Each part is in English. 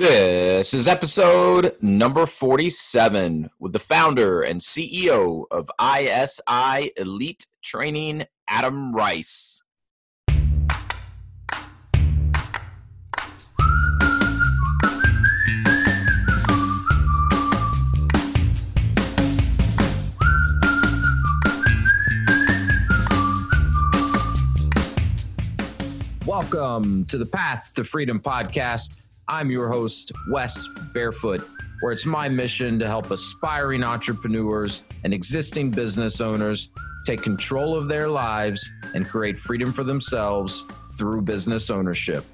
This is episode number 47 with the founder and CEO of ISI Elite Training, Adam Rice. Welcome to the Path to Freedom podcast. I'm your host, Wes Barefoot, where it's my mission to help aspiring entrepreneurs and existing business owners take control of their lives and create freedom for themselves through business ownership.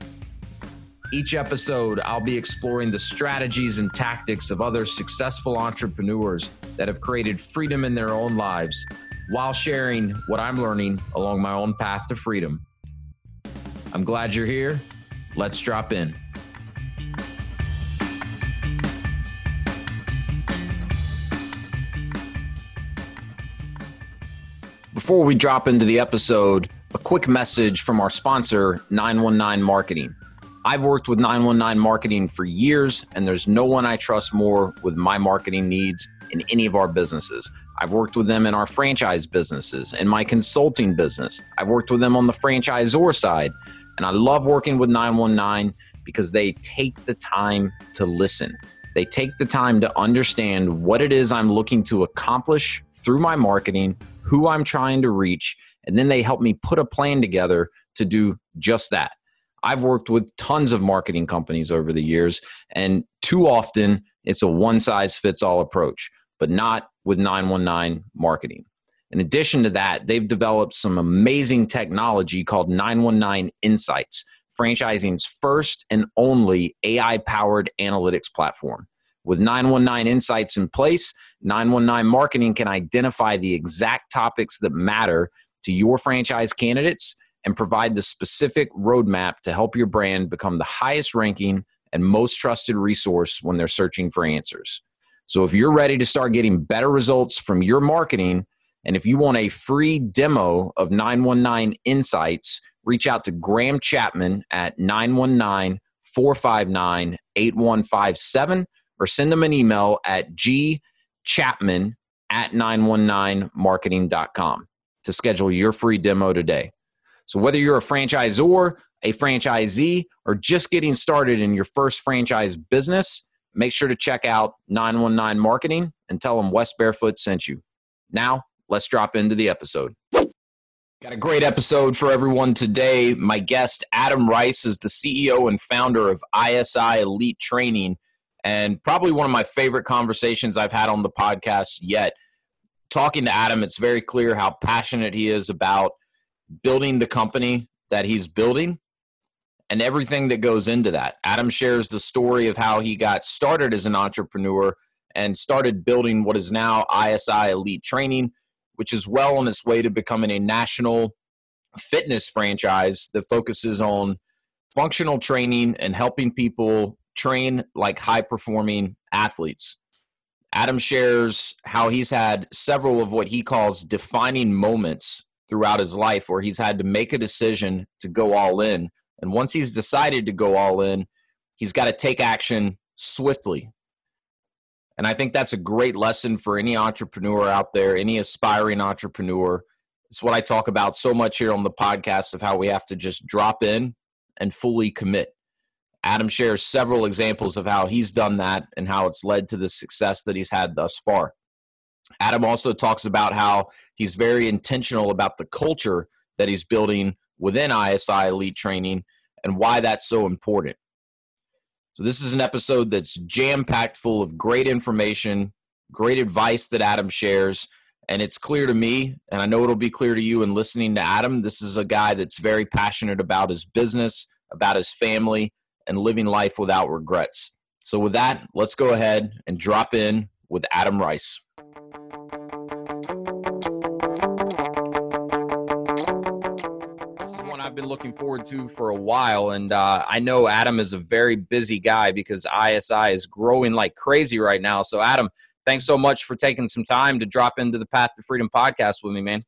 Each episode, I'll be exploring the strategies and tactics of other successful entrepreneurs that have created freedom in their own lives while sharing what I'm learning along my own path to freedom. I'm glad you're here. Let's drop in. Before we drop into the episode, a quick message from our sponsor, 919 Marketing. I've worked with 919 Marketing for years, and there's no one I trust more with my marketing needs in any of our businesses. I've worked with them in our franchise businesses, in my consulting business. I've worked with them on the franchisor side. And I love working with 919 because they take the time to listen. They take the time to understand what it is I'm looking to accomplish through my marketing, who I'm trying to reach, and then they help me put a plan together to do just that. I've worked with tons of marketing companies over the years, and too often it's a one size fits all approach, but not with 919 marketing. In addition to that, they've developed some amazing technology called 919 Insights, franchising's first and only AI powered analytics platform. With 919 Insights in place, 919 Marketing can identify the exact topics that matter to your franchise candidates and provide the specific roadmap to help your brand become the highest ranking and most trusted resource when they're searching for answers. So if you're ready to start getting better results from your marketing, and if you want a free demo of 919 Insights, reach out to Graham Chapman at 919 459 8157 or send them an email at gchapman at 919marketing.com to schedule your free demo today. So, whether you're a franchisor, a franchisee, or just getting started in your first franchise business, make sure to check out 919 Marketing and tell them Wes Barefoot sent you. Now, let's drop into the episode. Got a great episode for everyone today. My guest, Adam Rice, is the CEO and founder of ISI Elite Training, and probably one of my favorite conversations I've had on the podcast yet. Talking to Adam, it's very clear how passionate he is about building the company that he's building and everything that goes into that. Adam shares the story of how he got started as an entrepreneur and started building what is now ISI Elite Training which is well on its way to becoming a national fitness franchise that focuses on functional training and helping people train like high performing athletes. Adam shares how he's had several of what he calls defining moments throughout his life where he's had to make a decision to go all in. And once he's decided to go all in, he's got to take action swiftly and I think that's a great lesson for any entrepreneur out there, any aspiring entrepreneur. It's what I talk about so much here on the podcast of how we have to just drop in and fully commit. Adam shares several examples of how he's done that and how it's led to the success that he's had thus far. Adam also talks about how he's very intentional about the culture that he's building within ISI Elite Training and why that's so important. So, this is an episode that's jam packed full of great information, great advice that Adam shares. And it's clear to me, and I know it'll be clear to you in listening to Adam, this is a guy that's very passionate about his business, about his family, and living life without regrets. So, with that, let's go ahead and drop in with Adam Rice. This is one I've been looking forward to for a while. And uh, I know Adam is a very busy guy because ISI is growing like crazy right now. So, Adam, thanks so much for taking some time to drop into the Path to Freedom podcast with me, man.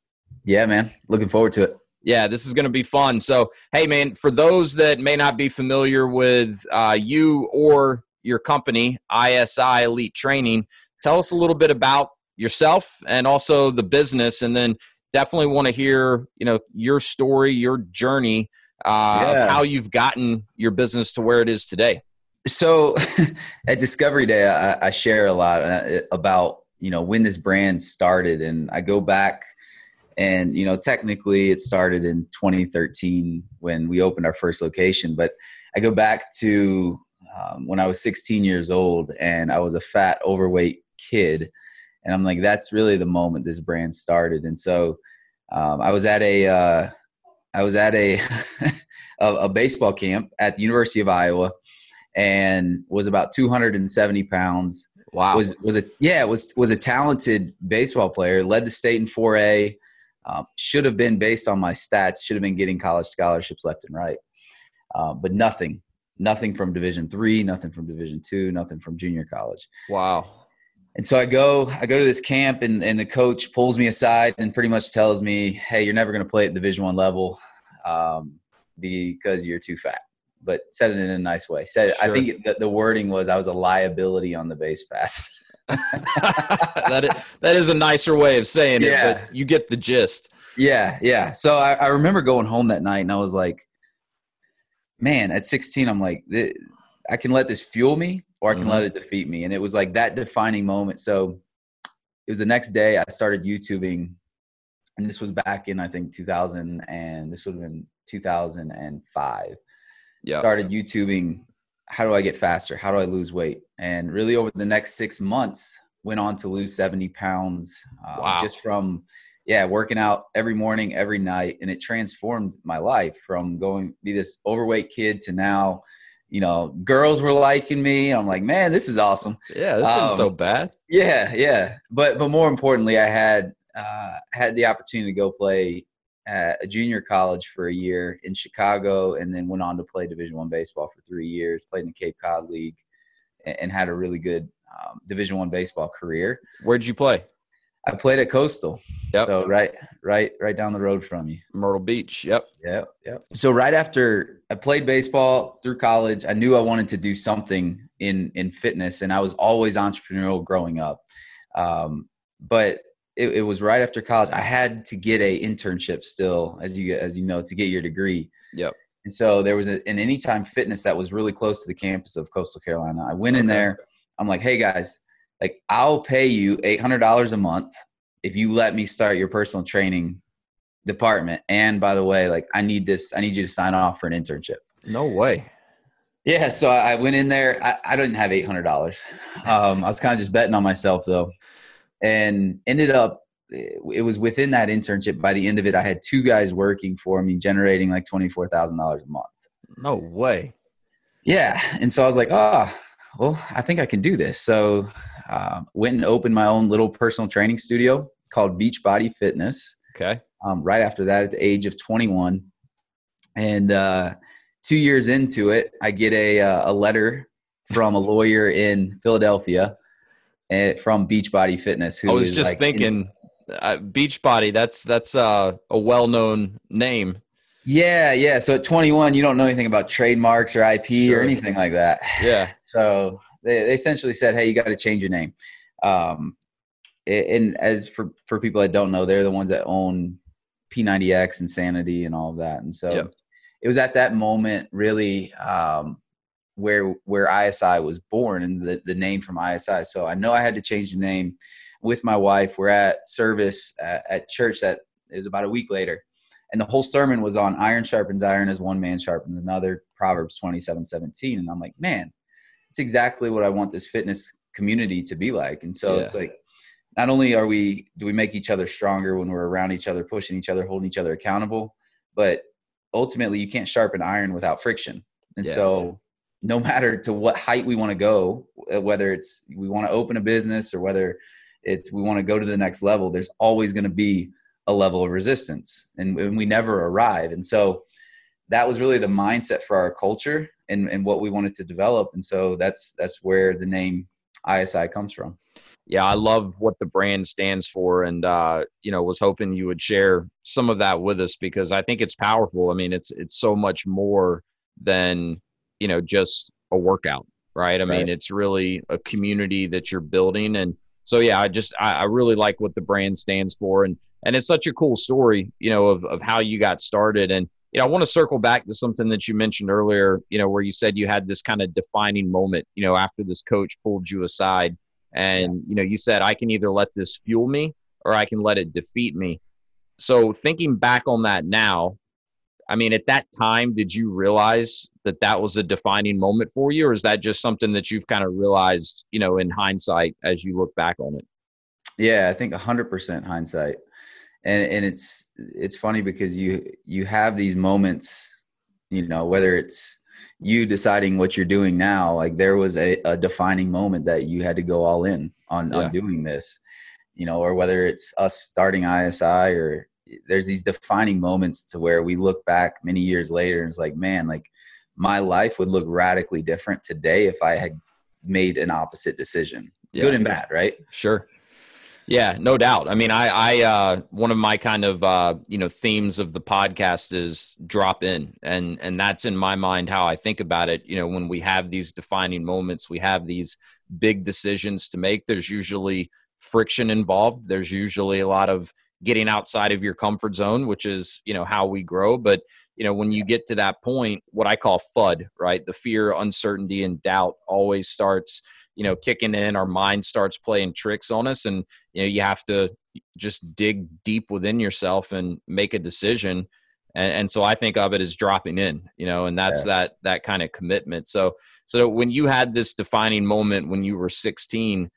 Yeah, man. Looking forward to it. Yeah, this is going to be fun. So, hey, man, for those that may not be familiar with uh, you or your company, ISI Elite Training. Tell us a little bit about yourself and also the business, and then definitely want to hear you know your story, your journey, uh, yeah. of how you've gotten your business to where it is today. So, at Discovery Day, I, I share a lot uh, about you know when this brand started, and I go back and you know technically it started in 2013 when we opened our first location but i go back to um, when i was 16 years old and i was a fat overweight kid and i'm like that's really the moment this brand started and so um, i was at a uh, I was at a, a a baseball camp at the university of iowa and was about 270 pounds Wow. Was was a yeah was was a talented baseball player. Led the state in 4A. Um, should have been based on my stats. Should have been getting college scholarships left and right, uh, but nothing, nothing from Division three, nothing from Division two, nothing from junior college. Wow. And so I go, I go to this camp, and, and the coach pulls me aside and pretty much tells me, "Hey, you're never going to play at Division one level um, because you're too fat." But said it in a nice way. Said sure. I think the, the wording was I was a liability on the base paths. that is, that is a nicer way of saying it, but you get the gist. Yeah, yeah. So I, I, remember going home that night and I was like, man, at 16, I'm like, I can let this fuel me or I can mm-hmm. let it defeat me. And it was like that defining moment. So it was the next day I started YouTubing, and this was back in, I think, 2000, and this would have been 2005. Yeah. Started YouTubing how do I get faster? How do I lose weight? And really, over the next six months, went on to lose 70 pounds um, wow. just from, yeah, working out every morning, every night. And it transformed my life from going be this overweight kid to now, you know, girls were liking me. I'm like, man, this is awesome. Yeah, this isn't um, so bad. Yeah, yeah. But but more importantly, I had uh, had the opportunity to go play at a junior college for a year in Chicago, and then went on to play Division One baseball for three years. Played in the Cape Cod League, and, had a really good um, Division One baseball career. Where'd you play? I played at Coastal. Yep. So right, right, right down the road from you. Myrtle Beach. Yep. Yep. Yep. So right after I played baseball through college, I knew I wanted to do something in in fitness, and I was always entrepreneurial growing up. Um, but it, it, was right after college. I had to get a internship still, as you as you know, to get your degree. Yep. And so there was a, an anytime fitness that was really close to the campus of Coastal Carolina. I went okay. in there. I'm like, hey guys, like I'll pay you eight hundred dollars a month if you let me start your personal training department. And by the way, like I need this. I need you to sign off for an internship. No way. Yeah, so I went in there. I, I didn't have eight hundred dollars. Um, I was kind of just betting on myself though and ended up it was within that internship by the end of it i had two guys working for me generating like $24000 a month. No way. Yeah and so i was like oh well i think i can do this. So uh, went and opened my own little personal training studio called beach body fitness okay. um, right after that at the age of 21 and uh, two years into it i get a, uh, a letter from a lawyer in philadelphia from Beachbody Fitness. Who I was just like thinking, in, uh, Beachbody. That's that's uh, a well-known name. Yeah, yeah. So at 21, you don't know anything about trademarks or IP sure. or anything like that. Yeah. So they, they essentially said, "Hey, you got to change your name." Um, and as for for people that don't know, they're the ones that own P90X, Insanity, and all of that. And so yep. it was at that moment, really, um, where where ISI was born and the, the name from ISI. So I know I had to change the name with my wife. We're at service at, at church that is about a week later. And the whole sermon was on iron sharpens iron as one man sharpens another, Proverbs 27, 17. And I'm like, man, it's exactly what I want this fitness community to be like. And so yeah. it's like, not only are we, do we make each other stronger when we're around each other, pushing each other, holding each other accountable, but ultimately you can't sharpen iron without friction. And yeah. so no matter to what height we want to go, whether it's we want to open a business or whether it's we want to go to the next level, there's always going to be a level of resistance and, and, we never arrive. And so that was really the mindset for our culture and, and what we wanted to develop. And so that's that's where the name ISI comes from. Yeah, I love what the brand stands for, and uh, you know, was hoping you would share some of that with us because I think it's powerful. I mean, it's it's so much more than you know just a workout right? I right. mean, it's really a community that you're building. And so, yeah, I just, I, I really like what the brand stands for. And, and it's such a cool story, you know, of, of how you got started. And, you know, I want to circle back to something that you mentioned earlier, you know, where you said you had this kind of defining moment, you know, after this coach pulled you aside and, you know, you said, I can either let this fuel me or I can let it defeat me. So thinking back on that now, I mean, at that time, did you realize that that was a defining moment for you, or is that just something that you've kind of realized, you know, in hindsight as you look back on it? Yeah, I think 100% hindsight, and and it's it's funny because you you have these moments, you know, whether it's you deciding what you're doing now, like there was a, a defining moment that you had to go all in on yeah. on doing this, you know, or whether it's us starting ISI or there's these defining moments to where we look back many years later and it's like, man, like my life would look radically different today if I had made an opposite decision, yeah. good and bad, right? Sure. Yeah, no doubt. I mean, I, I, uh, one of my kind of, uh, you know, themes of the podcast is drop in, and and that's in my mind how I think about it. You know, when we have these defining moments, we have these big decisions to make. There's usually friction involved. There's usually a lot of getting outside of your comfort zone, which is, you know, how we grow. But, you know, when you get to that point, what I call FUD, right? The fear, uncertainty, and doubt always starts, you know, kicking in. Our mind starts playing tricks on us. And, you know, you have to just dig deep within yourself and make a decision. And, and so I think of it as dropping in, you know, and that's yeah. that, that kind of commitment. So, so when you had this defining moment when you were 16,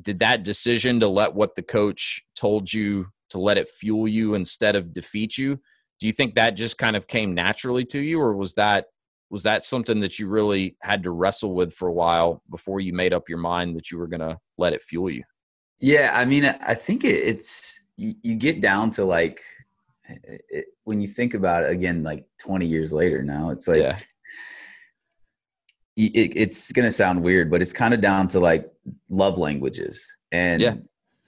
did that decision to let what the coach told you to let it fuel you instead of defeat you do you think that just kind of came naturally to you or was that was that something that you really had to wrestle with for a while before you made up your mind that you were going to let it fuel you yeah i mean i think it's you, get down to like it, when you think about it again like 20 years later now it's like yeah it, it's going to sound weird, but it's kind of down to like love languages. And, yeah.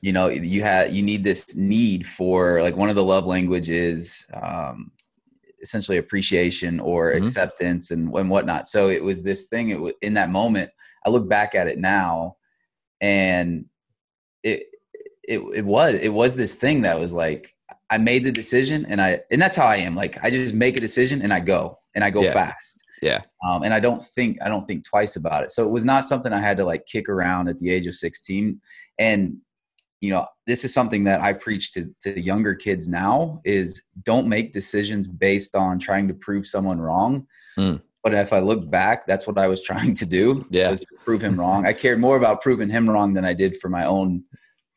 You know, you have, you need this need for like one of the love languages, um, essentially appreciation or mm-hmm. acceptance and, and whatnot. So it was this thing, it was in that moment, I look back at it now and it, it, it was, it was this thing that was like, I made the decision and I, and that's how I am. Like I just make a decision and I go and I go yeah. fast yeah. Um, and I don't think I don't think twice about it. So it was not something I had to like kick around at the age of 16. And you know, this is something that I preach to to younger kids now is don't make decisions based on trying to prove someone wrong. Mm. But if I look back, that's what I was trying to do. Yeah. Was to prove him wrong. I cared more about proving him wrong than I did for my own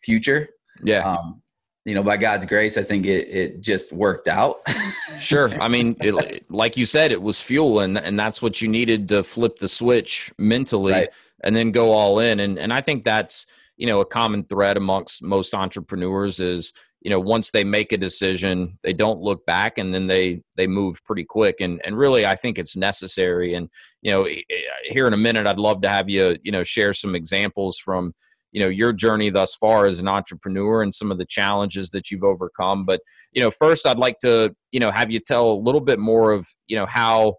future. Yeah. Um, you know, by God's grace, I think it, it just worked out. sure. I mean, it, like you said, it was fuel and, and that's what you needed to flip the switch mentally right. and then go all in. And, and I think that's, you know, a common thread amongst most entrepreneurs is, you know, once they make a decision, they don't look back and then they, they move pretty quick. And, and really, I think it's necessary. And, you know, here in a minute, I'd love to have you, you know, share some examples from, you know your journey thus far as an entrepreneur and some of the challenges that you've overcome but you know first i'd like to you know have you tell a little bit more of you know how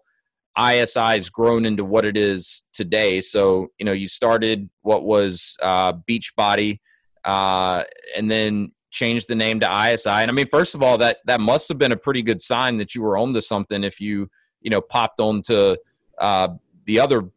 isi has grown into what it is today so you know you started what was uh, beachbody uh, and then changed the name to isi and i mean first of all that that must have been a pretty good sign that you were onto something if you you know popped onto uh, the other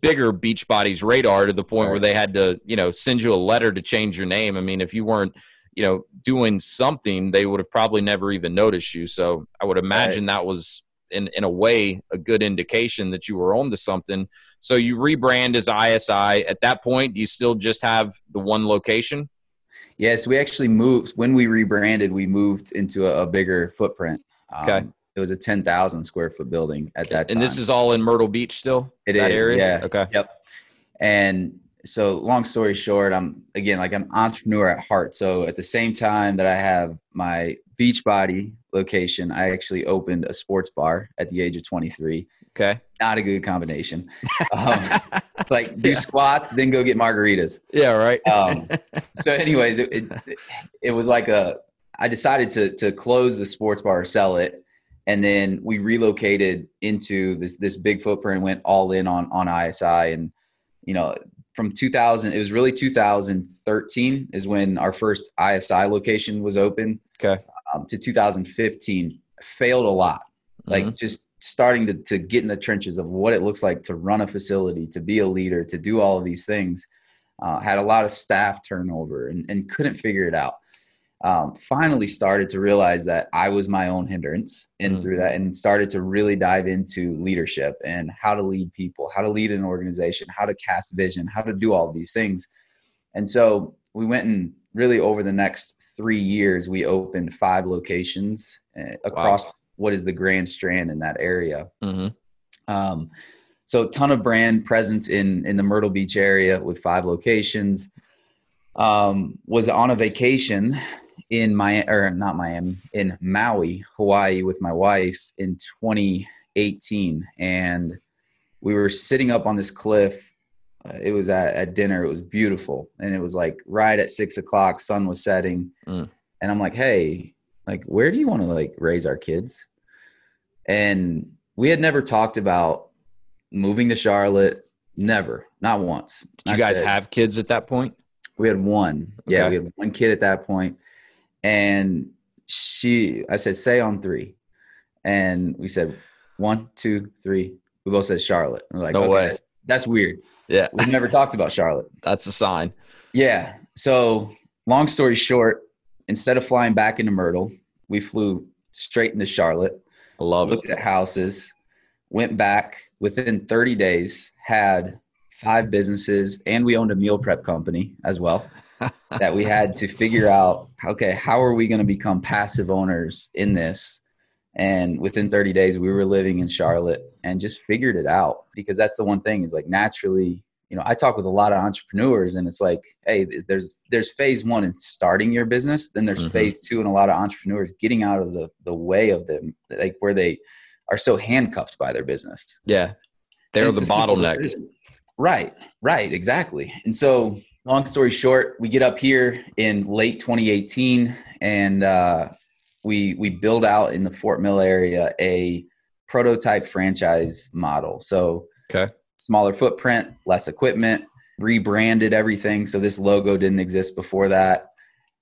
bigger Beachbody's radar to the point where they had to, you know, send you a letter to change your name. I mean, if you weren't, you know, doing something, they would have probably never even noticed you. So I would imagine right. that was in in a way a good indication that you were on to something. So you rebrand as ISI. At that point, you still just have the one location? Yes, we actually moved when we rebranded. We moved into a, a bigger footprint. Um, okay it was a 10,000 square foot building at that time. And this is all in Myrtle Beach still? It is, area? yeah. Okay. Yep. And so long story short, I'm again like an entrepreneur at heart. So at the same time that I have my Beachbody location, I actually opened a sports bar at the age of 23. Okay. Not a good combination. Um, it's like do yeah. squats, then go get margaritas. Yeah, right. um, so, anyways, it, it, it was like a. I decided to to close the sports bar, sell it, and then we relocated into this this big footprint went all in on on isi and you know from 2000 it was really 2013 is when our first isi location was open okay um, to 2015 failed a lot like mm-hmm. just starting to, to get in the trenches of what it looks like to run a facility to be a leader to do all of these things uh, had a lot of staff turnover and, and couldn't figure it out um, finally started to realize that I was my own hindrance and mm-hmm. through that and started to really dive into leadership and how to lead people, how to lead an organization, how to cast vision, how to do all these things. And so we went and really over the next three years, we opened five locations uh, across wow. what is the Grand Strand in that area. Mm-hmm. Um, so ton of brand presence in in the Myrtle Beach area with five locations. Um, was on a vacation in my or not Miami in Maui, Hawaii with my wife in 2018 and we were sitting up on this cliff it was at, at, dinner it was beautiful and it was like right at six o'clock sun was setting mm. and i'm like hey like where do you want to like raise our kids and we had never talked about moving to charlotte never not once did you guys said, have kids at that point we had one okay. yeah we had one kid at that point and she, I said, say on three. And we said, one, two, three. We both said Charlotte. We're like, no okay, way. That's, weird. Yeah. We've never talked about Charlotte. That's a sign. Yeah. So, long story short, instead of flying back into Myrtle, we flew straight into Charlotte. I love looked it. Looked at houses, went back within 30 days, had five businesses, and we owned a meal prep company as well. that we had to figure out okay how are we going to become passive owners in this and within 30 days we were living in charlotte and just figured it out because that's the one thing is like naturally you know i talk with a lot of entrepreneurs and it's like hey there's there's phase one in starting your business. Then there's mm-hmm. phase two and a lot of entrepreneurs getting out of the the way of them like where they are so handcuffed by their business. Yeah. They're the bottleneck. right. Right. Exactly. And so long story short, we get up here in late 2018 and uh, we we build out in the Fort Mill area a prototype franchise model. So okay, smaller footprint, less equipment, rebranded everything. So this logo didn't exist before that,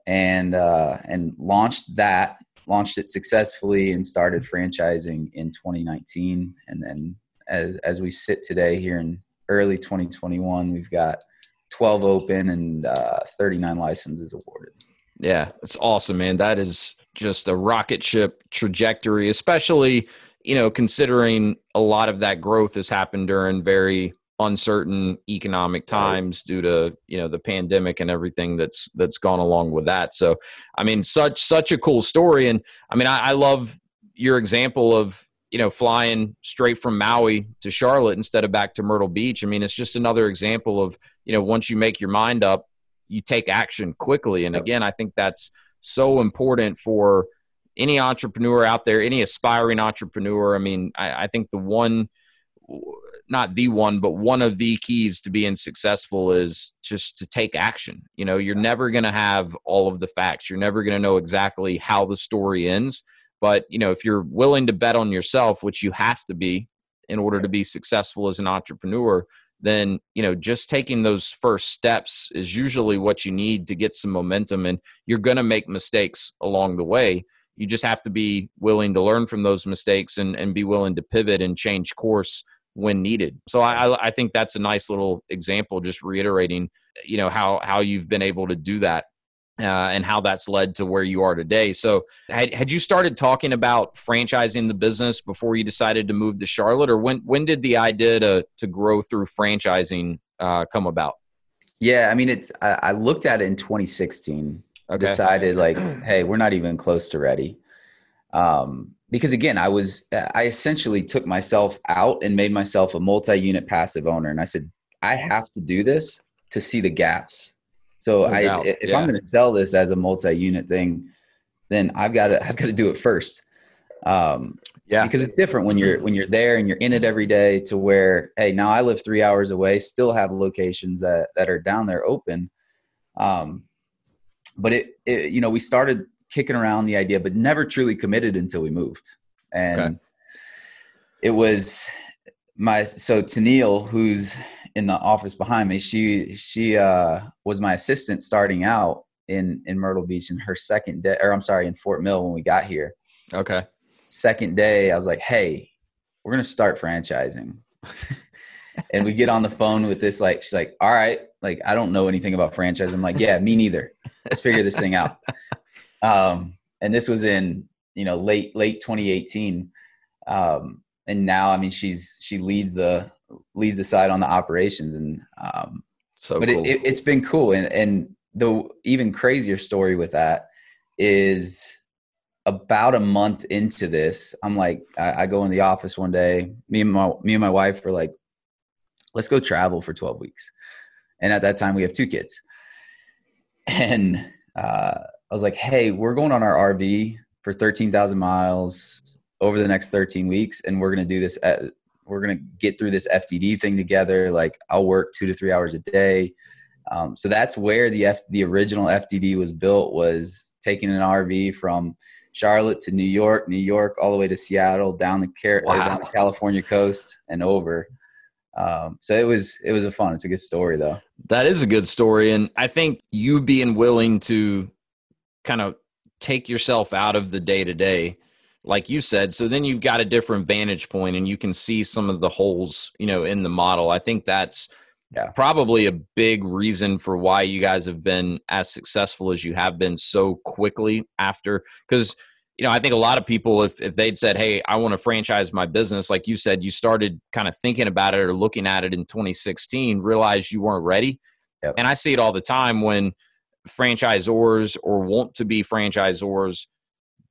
and uh, and launched that, launched it successfully, and started franchising in 2019. And then as as we sit today here in early 2021, we've got 12 open and uh, 39 licenses awarded. Yeah, it's awesome, man. That is just a rocket ship trajectory, especially, you know, considering a lot of that growth has happened during very uncertain economic times due to you know the pandemic and everything that's that's gone along with that so i mean such such a cool story and i mean i, I love your example of you know, flying straight from Maui to Charlotte instead of back to Myrtle Beach. I mean, it's just another example of, you know, once you make your mind up, you take action quickly. And again, I think that's so important for any entrepreneur out there, any aspiring entrepreneur. I mean, I, I think the one, not the one, but one of the keys to being successful is just to take action. You know, you're never going to have all of the facts. You're never going to know exactly how the story ends but you know, if you're willing to bet on yourself, which you have to be in order to be successful as an entrepreneur, then you know just taking those first steps is usually what you need to get some momentum and you're going to make mistakes along the way. You just have to be willing to learn from those mistakes and, and be willing to pivot and change course when needed. So I, I think that's a nice little example just reiterating you know how how you've been able to do that uh, and how that's led to where you are today. So, had, had you started talking about franchising the business before you decided to move to Charlotte, or when when did the idea to to grow through franchising uh, come about? Yeah, I mean, it's I, I looked at it in 2016. Okay. Decided like, hey, we're not even close to ready. Um, because again, I was I essentially took myself out and made myself a multi-unit passive owner, and I said I have to do this to see the gaps so no I, doubt. if yeah. I'm going to sell this as a multi-unit thing, then I've got to, I've got to do it first. Um, yeah, because it's different when you're, when you're there and you're in it every day to where, Hey, now I live three hours away, still have locations that, that are down there open. Um, but it, it, you know, we started kicking around the idea, but never truly committed until we moved. and okay. it was my so Tennille, who's in the office behind me, she she uh, was my assistant starting out in in Myrtle Beach in her second day, or I'm sorry, in Fort Mill when we got here. Okay. Second day, I was like, "Hey, we're gonna start franchising," and we get on the phone with this. Like, she's like, "All right, like I don't know anything about franchise." I'm like, "Yeah, me neither. Let's figure this thing out." Um, and this was in you know late late 2018. Um, and now I mean she's she leads the leads the side on the operations. And um so but cool. it, has it, been cool. And and the even crazier story with that is about a month into this i'm like I, I, go in the office one day. Me and my me and my wife were like let's go travel for 12 weeks. And at that time we have two kids. And uh, i was like hey we're going on our rv for 13000 miles over the next 13 weeks and we're going to do this at, we're going to get through this fdd thing together like i'll work two to three hours a day. Um, so that's where the F, the original fdd was built was taking an rv from charlotte to new york new york all the way to seattle down the, Car- wow. down the california coast and over. Um, so it was it was a fun it's a good story though. That is a good story and i think you being willing to kind of take yourself out of the day to day like you said so then you've got a different vantage point and you can see some of the holes you know in the model i think that's yeah. probably a big reason for why you guys have been as successful as you have been so quickly after because you know i think a lot of people if, if they'd said hey i want to franchise my business like you said you started kind of thinking about it or looking at it in 2016 realized you weren't ready yep. and i see it all the time when franchisors or want to be franchisors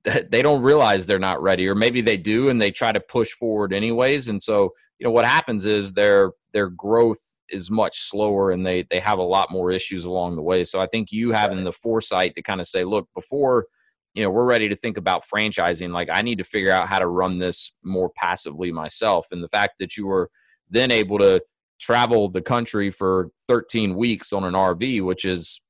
they don't realize they're not ready or maybe they do and they try to push forward anyways. And so you know what happens is their their growth is much slower and they they have a lot more issues along the way. So i think you having right. the foresight to kind of say look before you know we're ready to think about franchising like i need to figure out how to run this more passively myself. And the fact that you were then able to travel the country for 13 weeks on an rv which is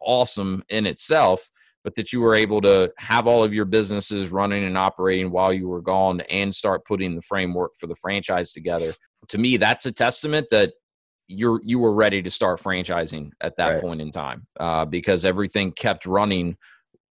awesome in itself but that you were able to have all of your businesses running and operating while you were gone and start putting the framework for the franchise together. To me, that's a testament that you're you were ready to start franchising at that right. point in time uh, because everything kept running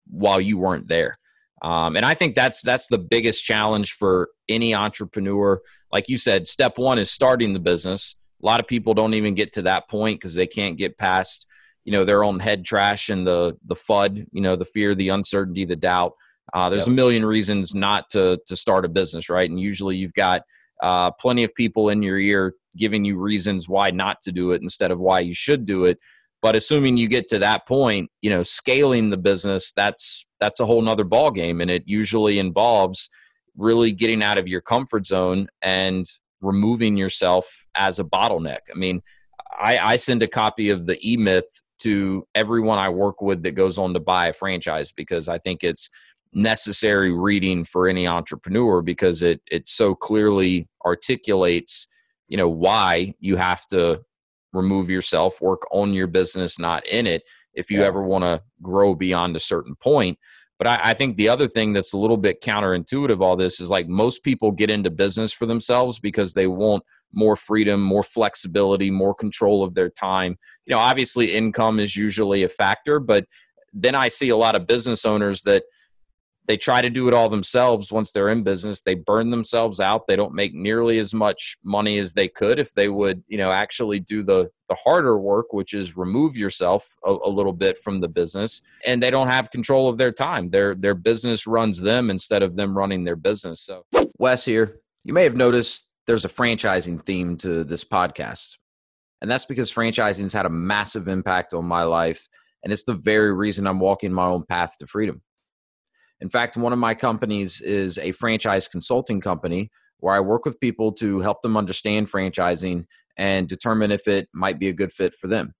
while you weren't there. Um, and I think that's that's the biggest challenge for any entrepreneur. Like you said, step one is starting the business. A lot of people don't even get to that point because they can't get past you know their own head trash and the the fud you know the fear the uncertainty the doubt. Uh, there's yep. a million reasons not to to start a business right? And usually you've got uh, plenty of people in your ear giving you reasons why not to do it instead of why you should do it. But assuming you get to that point you know scaling the business that's that's a whole nother ball game and it usually involves really getting out of your comfort zone and removing yourself as a bottleneck. I mean I, I, send a copy of the E Myth to everyone I work with that goes on to buy a franchise because I think it's necessary reading for any entrepreneur because it it so clearly articulates you know why you have to remove yourself work on your business not in it if you yeah. ever want to grow beyond a certain point but I, I, think the other thing that's a little bit counterintuitive all this is like most people get into business for themselves because they want more freedom, more flexibility, more control of their time. You know, obviously income is usually a factor, but then I see a lot of business owners that they try to do it all themselves once they're in business. They burn themselves out. They don't make nearly as much money as they could if they would you know actually do the the harder work which is remove yourself a, a, little bit from the business and they don't have control of their time. Their their business runs them instead of them running their business. So wes here. You may have noticed there's a franchising theme to this podcast. And that's because franchising's had a massive impact on my life. And it's the very reason I'm walking my own path to freedom. In fact, one of my companies is a franchise consulting company where I work with people to help them understand franchising and determine if it might be a good fit for them.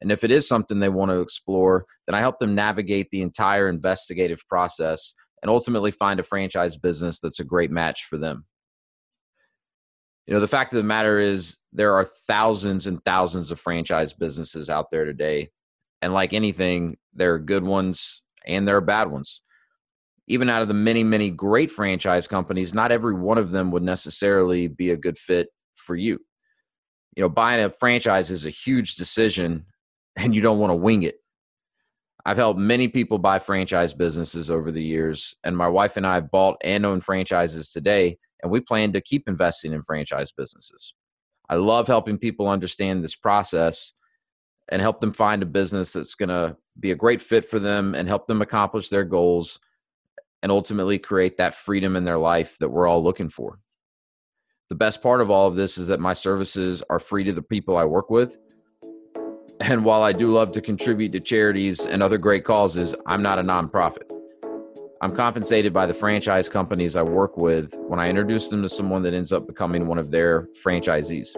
And if it is something they want to explore, then I help them navigate the entire investigative process and ultimately find a franchise business that's a great match for them you know the fact of the matter is there are thousands and thousands of franchise businesses out there today and like anything there are good ones and there are bad ones even out of the many, many great franchise companies, not every one of them would necessarily be a good fit for you. You know, buying a franchise is a huge decision and you don't want to wing it. I've helped many people buy franchise businesses over the years, and my wife and I have bought and owned franchises today, and we plan to keep investing in franchise businesses. I love helping people understand this process and help them find a business that's going to be a great fit for them and help them accomplish their goals and ultimately create that freedom in their life that we're all looking for. The best part of all of this is that my services are free to the people I work with. And while I do love to contribute to charities and other great causes, I'm not a nonprofit. I'm compensated by the franchise companies I work with when I introduce them to someone that ends up becoming one of their franchisees.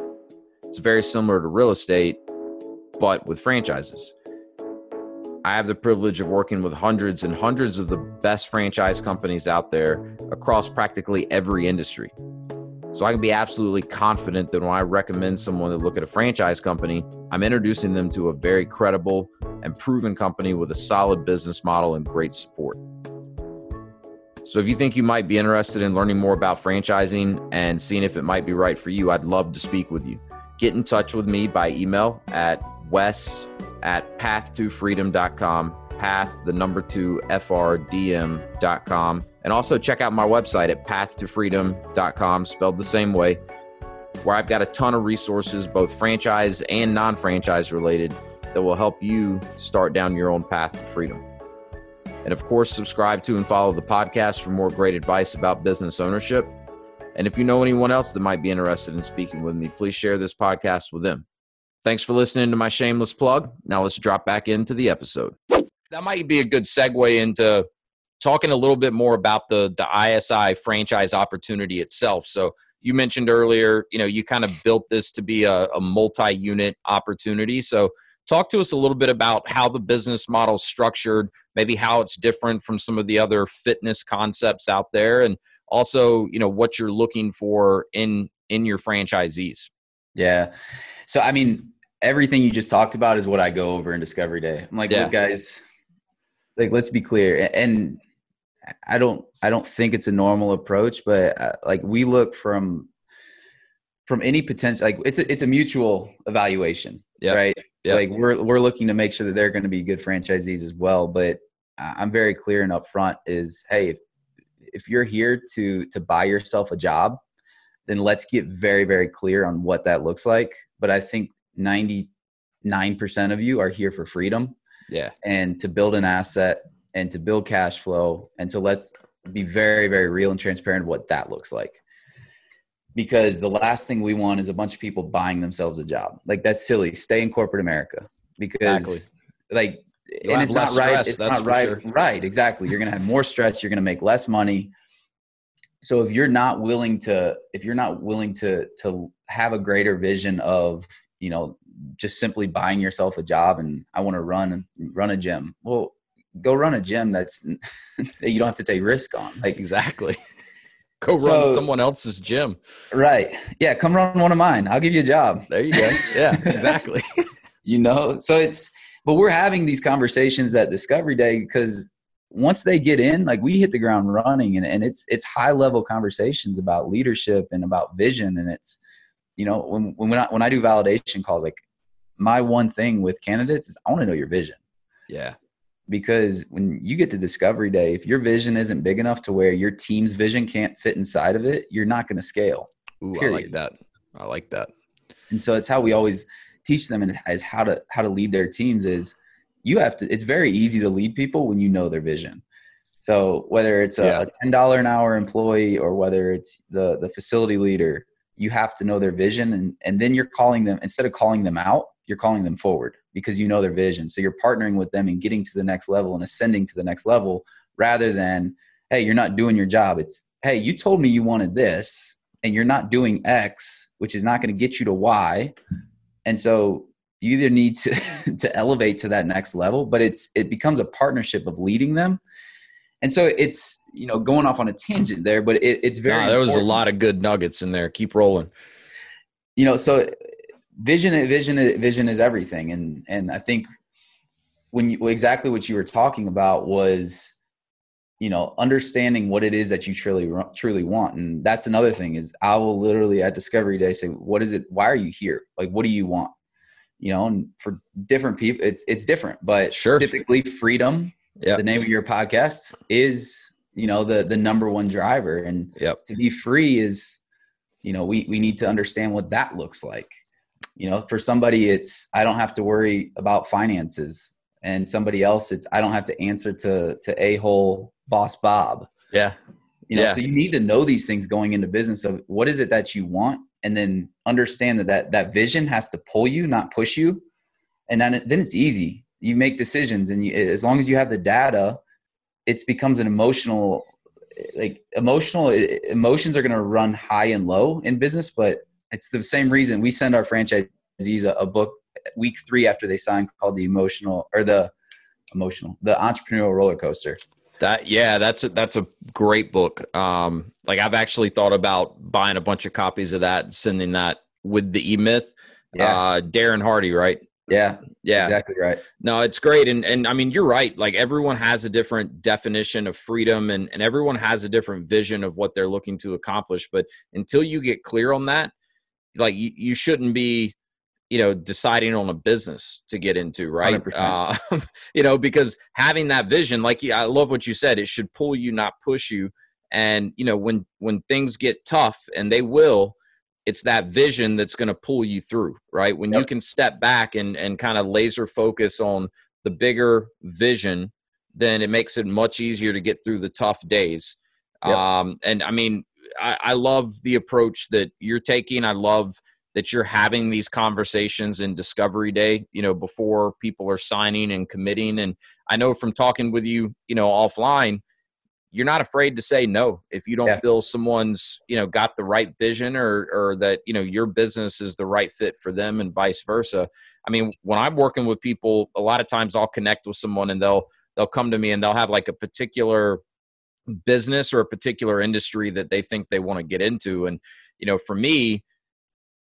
It's very similar to real estate, but with franchises. I have the privilege of working with hundreds and hundreds of the best franchise companies out there across practically every industry. So I can be absolutely confident that when I recommend someone to look at a franchise company, I'm introducing them to a very credible and proven company with a solid business model and great support. So if you think you might be interested in learning more about franchising and seeing if it might be right for you, I'd love to speak with you. Get in touch with me by email at wes at path2freedom.com, path, the number two, FRDM.com. And also check out my website at path2freedom.com, spelled the same way, where I've got a ton of resources, both franchise and non franchise related, that will help you start down your own path to freedom. And of course, subscribe to and follow the podcast for more great advice about business ownership. And if you know anyone else that might be interested in speaking with me, please share this podcast with them. Thanks for listening to my shameless plug. Now let's drop back into the episode. That might be a good segue into talking a little bit more about the the ISI franchise opportunity itself. So you mentioned earlier, you know, you kind of built this to be a, a multi-unit opportunity. So talk to us a little bit about how the business model is structured, maybe how it's different from some of the other fitness concepts out there, and also, you know, what you're looking for in in your franchisees. Yeah. So, I mean, everything you just talked about is what I go over in Discovery Day. I'm like, yeah. look, guys, like, let's be clear. And I don't, I don't think it's a normal approach, but uh, like, we look from, from any potential, like, it's a, it's a mutual evaluation, yep. right? Yep. Like, we're, we're looking to make sure that they're going to be good franchisees as well. But I'm very clear and upfront is, hey, if, if you're here to, to buy yourself a job, then let's get very, very clear on what that looks like. But I think 99% of you are here for freedom. Yeah. And to build an asset and to build cash flow. And so let's be very, very real and transparent what that looks like. Because the last thing we want is a bunch of people buying themselves a job. Like that's silly. Stay in corporate America. Because exactly. like You'll and it's not right. Stress, it's not right. Sure. Right. Exactly. You're going to have more stress. You're going to make less money so if you're not willing to if you're not willing to to have a greater vision of you know just simply buying yourself a job and i want to run run a gym well go run a gym that's that you don't have to take risk on like exactly go run so, someone else's gym right yeah come run one of mine i'll give you a job there you go yeah exactly you know so it's but we're having these conversations at discovery day because once they get in, like we hit the ground running and, and it's it's high level conversations about leadership and about vision. And it's, you know, when when I, when I do validation calls, like my one thing with candidates is I want to know your vision. Yeah. Because when you get to discovery day, if your vision isn't big enough to where your team's vision can't fit inside of it, you're not going to scale. Ooh, period. I like that. I like that. And so it's how we always teach them as how to how to lead their teams is – you have to it's very easy to lead people when you know their vision so whether it's a, yeah. a $10 an hour employee or whether it's the the facility leader you have to know their vision and and then you're calling them instead of calling them out you're calling them forward because you know their vision. So you're partnering with them and getting to the next level and ascending to the next level rather than hey you're not doing your job. It's hey you told me you wanted this and you're not doing x which is not going to get you to y. And so you either need to to elevate to that next level but it's it becomes a partnership of leading them. And so it's you know going off on a tangent there but it, it's very nah, there was a lot of good nuggets in there. Keep rolling. You know so vision vision vision is everything. And and i think when you exactly what you were talking about was you know understanding what it is that you truly truly want. And that's another thing is i will literally at discovery day say what is it? Why are you here? Like what do you want? You know and for different people it's it's different but sure. typically freedom yep. the name of your podcast is you know the the number one driver. And yep. to be free is you know we we need to understand what that looks like you know for somebody it's i don't have to worry about finances. And somebody else it's i don't have to answer to to a hole boss bob. Yeah. You know yeah. so you need to know these things going into business of what is it that you want and then understand that that, that vision has to pull you not push you. And then then it's easy. You make decisions and you, as long as you have the data it becomes an emotional like emotional emotions are going to run high and low in business but it's the same reason we send our franchisees a, a book week three after they sign called the emotional or the emotional the entrepreneurial roller coaster. That yeah that's a, that's a great book. Um like i've actually thought about buying a bunch of copies of that and sending that with the e-myth. Yeah. uh darren hardy right? Yeah. Yeah. Exactly right. No it's great. And and i mean you're right. Like everyone has a different definition of freedom and and everyone has a different vision of what they're looking to accomplish. But until you get clear on that like you, you shouldn't be you know deciding on a business to get into right? Uh, you know because having that vision like i love what you said it should pull you not push you. And you know when when things get tough and they will it's that vision that's going to pull you through right? When yep. you can step back and and kind of laser focus on the bigger vision then it makes it much easier to get through the tough days. Yep. um and i mean I, I love the approach that you're taking. I love that you're having these conversations in discovery day you know before people are signing and committing. And i know from talking with you you know offline you're not afraid to say no if you don't yeah. feel someone's you know got the right vision or or that you know your business is the right fit for them and vice versa. I mean when i'm working with people a lot of times i'll connect with someone and they'll they'll come to me and they'll have like a particular business or a particular industry that they think they want to get into and you know for me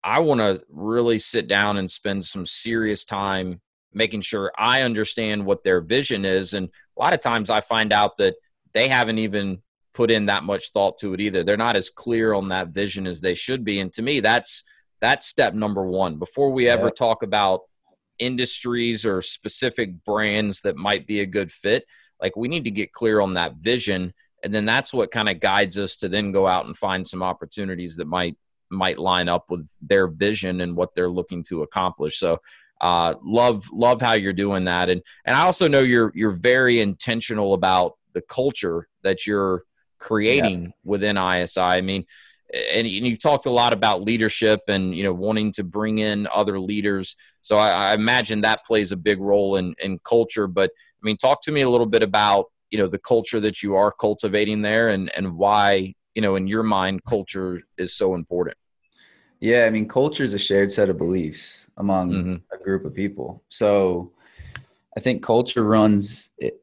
I want to really sit down and spend some serious time making sure I understand what their vision is. And a lot of times I find out that they haven't even put in that much thought to it either. They're not as clear on that vision as they should be. And to me, that's that's step number one. Before we ever talk about industries or specific brands that might be a good fit, like we need to get clear on that vision. And then that's what kind of guides us to then go out and find some opportunities that might might line up with their vision and what they're looking to accomplish. So uh, love love how you're doing that, and and I also know you're you're very intentional about the culture that you're creating yeah. within ISI. I mean, and, and you've talked a lot about leadership and you know wanting to bring in other leaders. So I, I imagine that plays a big role in in culture. But I mean, talk to me a little bit about you know the culture that you are cultivating there and and why you know in your mind culture is so important. Yeah i mean culture is a shared set of beliefs among mm-hmm. a group of people. So i think culture runs it,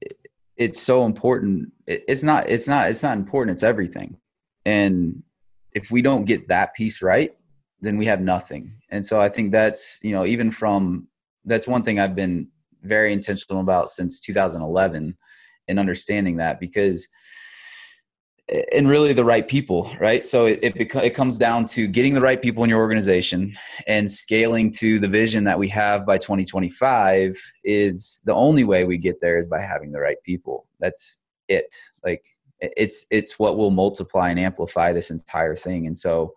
it, it's so important. It, it's not it's not it's not important. It's everything. And if we don't get that piece right then we have nothing. And so i think that's you know even from that's one thing i've been very intentional about since 2011 and understanding that because and really the right people right? So it it, it comes down to getting the right people in your organization and scaling to the vision that we have by 2025 is the only way we get there is by having the right people. That's it. Like it's it's what will multiply and amplify this entire thing. And so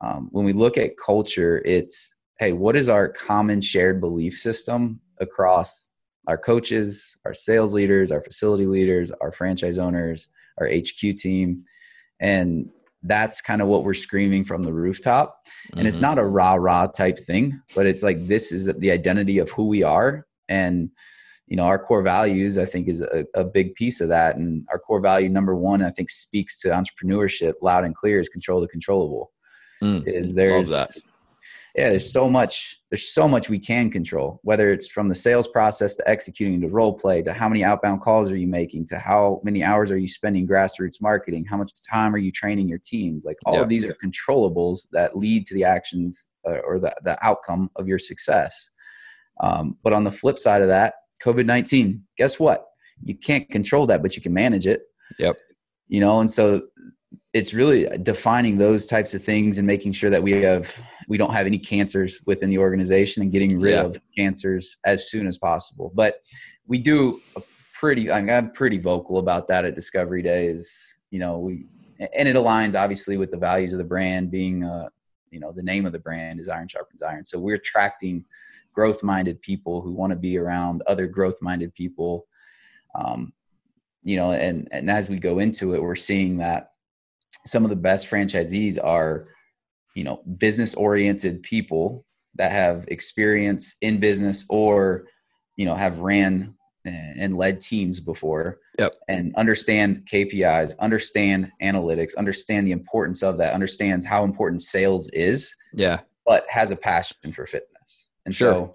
um, when we look at culture it's hey what is our common shared belief system across our coaches our sales leaders our facility leaders our franchise owners our HQ team. And that's kind of what we're screaming from the rooftop. And mm-hmm. it's not a rah rah type thing, but it's like this is the identity of who we are. And, you know, our core values, I think, is a, a big piece of that. And our core value number one, I think, speaks to entrepreneurship loud and clear is control the controllable. Mm, is there's yeah, there's so much there's so much we can control, whether it's from the sales process to executing to role play to how many outbound calls are you making to how many hours are you spending grassroots marketing, how much time are you training your teams. Like all yeah. of these are controllables that lead to the actions uh, or the, the outcome of your success. Um, but on the flip side of that, COVID 19, guess what? you can't control that, but you can manage it. Yep. You know, and so it's really defining those types of things and making sure that we have we don't have any cancers within the organization and getting rid yeah. of cancers as soon as possible. But we do a pretty I'm pretty vocal about that at Discovery Day is you know we and it aligns obviously with the values of the brand being uh you know the name of the brand is Iron Sharpens Iron. So we're attracting growth minded people who want to be around other growth minded people um, you know and and as we go into it we're seeing that some of the best franchisees are you know business oriented people that have experience in business or you know have ran and led teams before yep. and understand KPIs, understand analytics, understand the importance of that, understands how important sales is. Yeah. But has a passion for fitness. And sure. so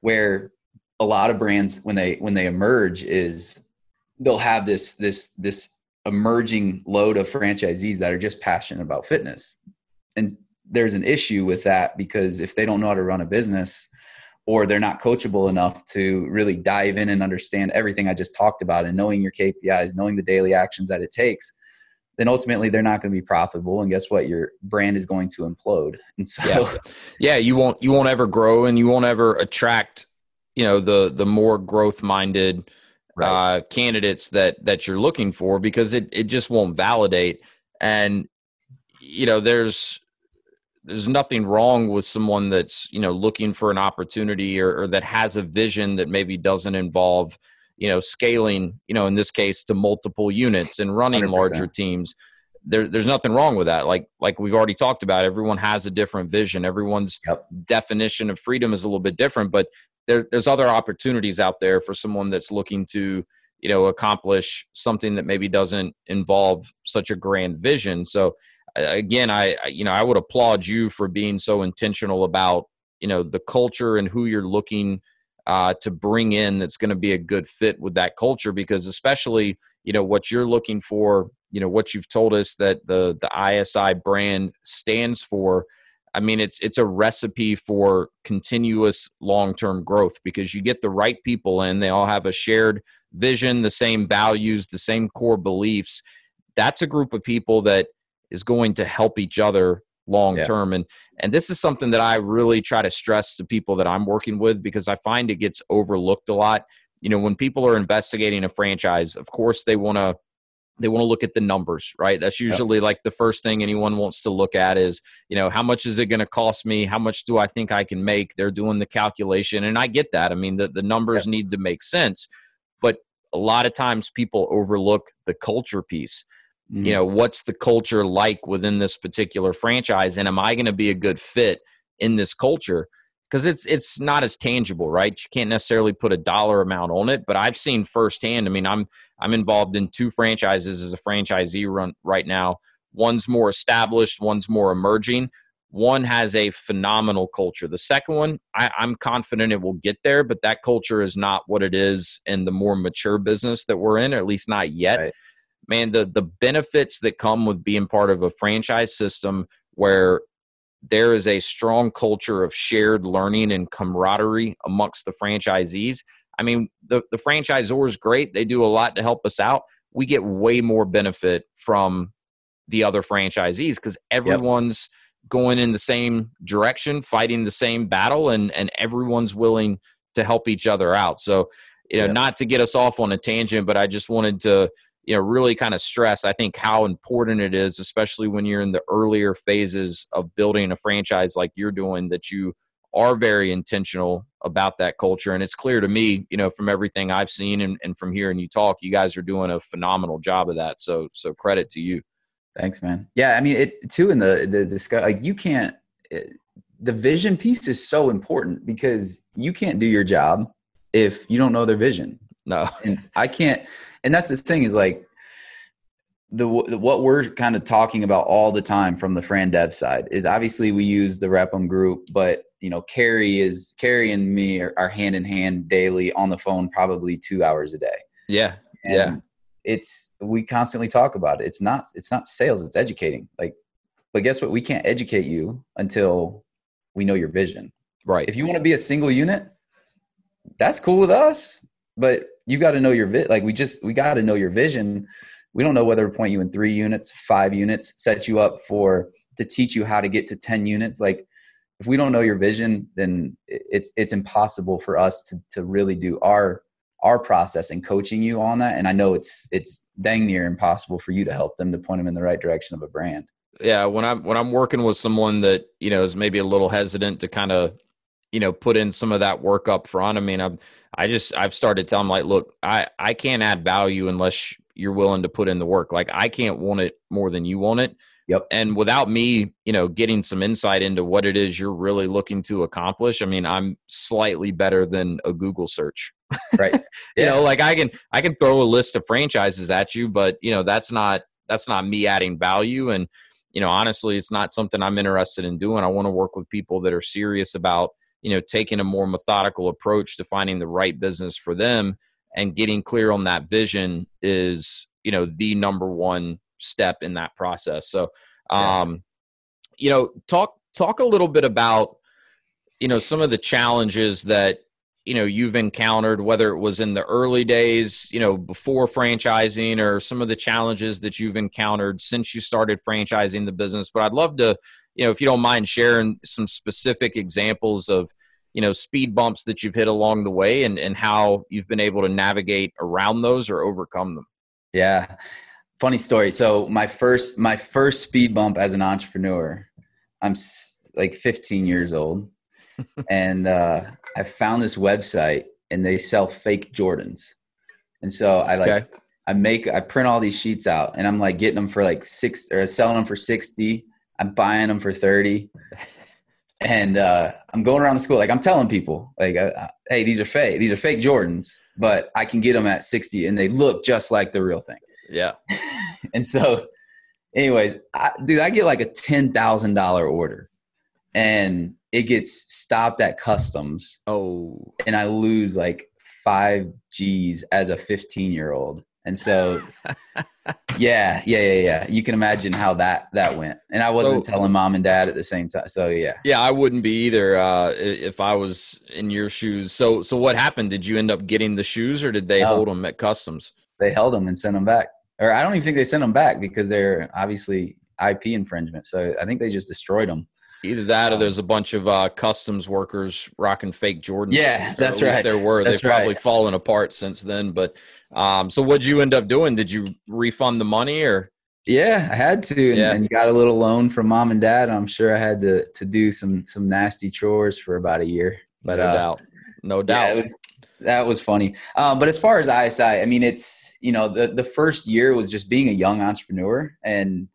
where a lot of brands when they when they emerge is they'll have this this this emerging load of franchisees that are just passionate about fitness. And there's an issue with that because if they don't know how to run a business or they're not coachable enough to really dive in and understand everything I just talked about and knowing your KPIs, knowing the daily actions that it takes, then ultimately they're not going to be profitable. And guess what? Your brand is going to implode. And so, yeah, yeah you won't you won't ever grow, and you won't ever attract, you know, the the more growth minded right. uh, candidates that that you're looking for because it it just won't validate. And you know, there's there's nothing wrong with someone that's you know looking for an opportunity or, or, that has a vision that maybe doesn't involve you know scaling you know in this case to multiple units and running 100%. larger teams there, there's nothing wrong with that. Like like we've already talked about everyone has a different vision. Everyone's yep. definition of freedom is a little bit different but there, there's other opportunities out there for someone that's looking to you know accomplish something that maybe doesn't involve such a grand vision. So again, I you know I would applaud you for being so intentional about you know the culture and who you're looking uh, to bring in that's going to be a good fit with that culture because especially you know what you're looking for you know what you've told us that the the ISI brand stands for I mean it's it's a recipe for continuous long-term growth because you get the right people in they all have a shared vision the same values the same core beliefs. That's a group of people that is going to help each other long term yeah. and and this is something that I really try to stress to people that I'm working with because I find it gets overlooked a lot. You know when people are investigating a franchise of course they want to they want to look at the numbers right that's usually yep. like the first thing anyone wants to look at is you know how much is it going to cost me how much do i think i can make they're doing the calculation and i get that i mean the, the numbers yep. need to make sense but a lot of times people overlook the culture piece Mm-hmm. You know, what's the culture like within this particular franchise, and am I going to be a good fit in this culture? Because it's it's not as tangible, right? You can't necessarily put a dollar amount on it, but I've seen firsthand. I mean, I'm I'm involved in two franchises as a franchisee run right now. One's more established, one's more emerging. One has a phenomenal culture. The second one, I, I'm confident it will get there, but that culture is not what it is in the more mature business that we're in, or at least not yet. Right man, the the benefits that come with being part of a franchise system where there is a strong culture of shared learning and camaraderie amongst the franchisees. I mean, the, the franchisor is great. They do a lot to help us out. We get way more benefit from the other franchisees because everyone's yep. going in the same direction, fighting the same battle, and and everyone's willing to help each other out. So, you know, yep. not to get us off on a tangent, but I just wanted to you know really kind of stress i think how important it is especially when you're in the earlier phases of building a franchise like you're doing that you are very intentional about that culture. And it's clear to me you know from everything i've seen and, and from hearing you talk you guys are doing a phenomenal job of that. So so credit to you. Thanks man. Yeah i mean it too in the the discuss like you can't it, the vision piece is so important because you can't do your job if you don't know their vision. No. And i can't and that's the thing is like the, what we're kind of talking about all the time from the Fran Dev side is obviously we use the Repum group, but you know, Carrie is Carrie and me are, are hand in hand daily on the phone, probably two hours a day. Yeah, and yeah. It's we constantly talk about it. It's not it's not sales. It's educating. Like, but guess what? We can't educate you until we know your vision. Right. If you want to be a single unit, that's cool with us. But you got to know your vi- like we just we got to know your vision. We don't know whether to point you in three units five units set you up for to teach you how to get to 10 units. Like if we don't know your vision then it's it's impossible for us to to really do our our process and coaching you on that. And i know it's it's dang near impossible for you to help them to point them in the right direction of a brand. Yeah when i'm when i'm working with someone that you know is maybe a little hesitant to kind of you know put in some of that work up front i mean i'm i just i've started telling them like look i i can't add value unless you're willing to put in the work like i can't want it more than you want it Yep. And without me, you know, getting some insight into what it is you're really looking to accomplish, I mean, I'm slightly better than a Google search. Right. you know, like I can I can throw a list of franchises at you, but you know, that's not that's not me adding value and you know, honestly, it's not something I'm interested in doing. I want to work with people that are serious about, you know, taking a more methodical approach to finding the right business for them and getting clear on that vision is, you know, the number one step in that process. So, um, you know, talk talk a little bit about you know some of the challenges that you know you've encountered whether it was in the early days you know before franchising or some of the challenges that you've encountered since you started franchising the business but i'd love to you know if you don't mind sharing some specific examples of you know speed bumps that you've hit along the way and and how you've been able to navigate around those or overcome them yeah funny story. So my first my first speed bump as an entrepreneur, I'm like 15 years old, and uh, I found this website and they sell fake Jordans, and so I like. Okay. I make I print all these sheets out and I'm like getting them for like six or selling them for 60. I'm buying them for 30. And uh, I'm going around the school like I'm telling people like uh, hey these are fake these are fake Jordans but I can get them at 60 and they look just like the real thing. Yeah. and so, anyways, I, dude, I get like a ten thousand dollar order, and it gets stopped at customs. Oh, and I lose like five G's as a fifteen year old. And so, yeah, yeah, yeah, yeah. You can imagine how that that went. And I wasn't so, telling mom and dad at the same time. So yeah, yeah, I wouldn't be either uh, if I was in your shoes. So, so what happened? Did you end up getting the shoes, or did they no, hold them at customs? They held them and sent them back or I don't even think they sent them back because they're obviously IP infringement. So I think they just destroyed them. Either that, or um, there's a bunch of uh, customs workers rocking fake Jordans. Yeah, that's right. There were. That's They've probably right. fallen apart since then. But um, so, what'd you end up doing? Did you refund the money, or? Yeah, I had to, and, yeah. and got a little loan from mom and dad. I'm sure I had to to do some some nasty chores for about a year. But no uh, doubt, no doubt. Yeah, was, that was funny. Um, but as far as ISI, I mean, it's you know the the first year was just being a young entrepreneur and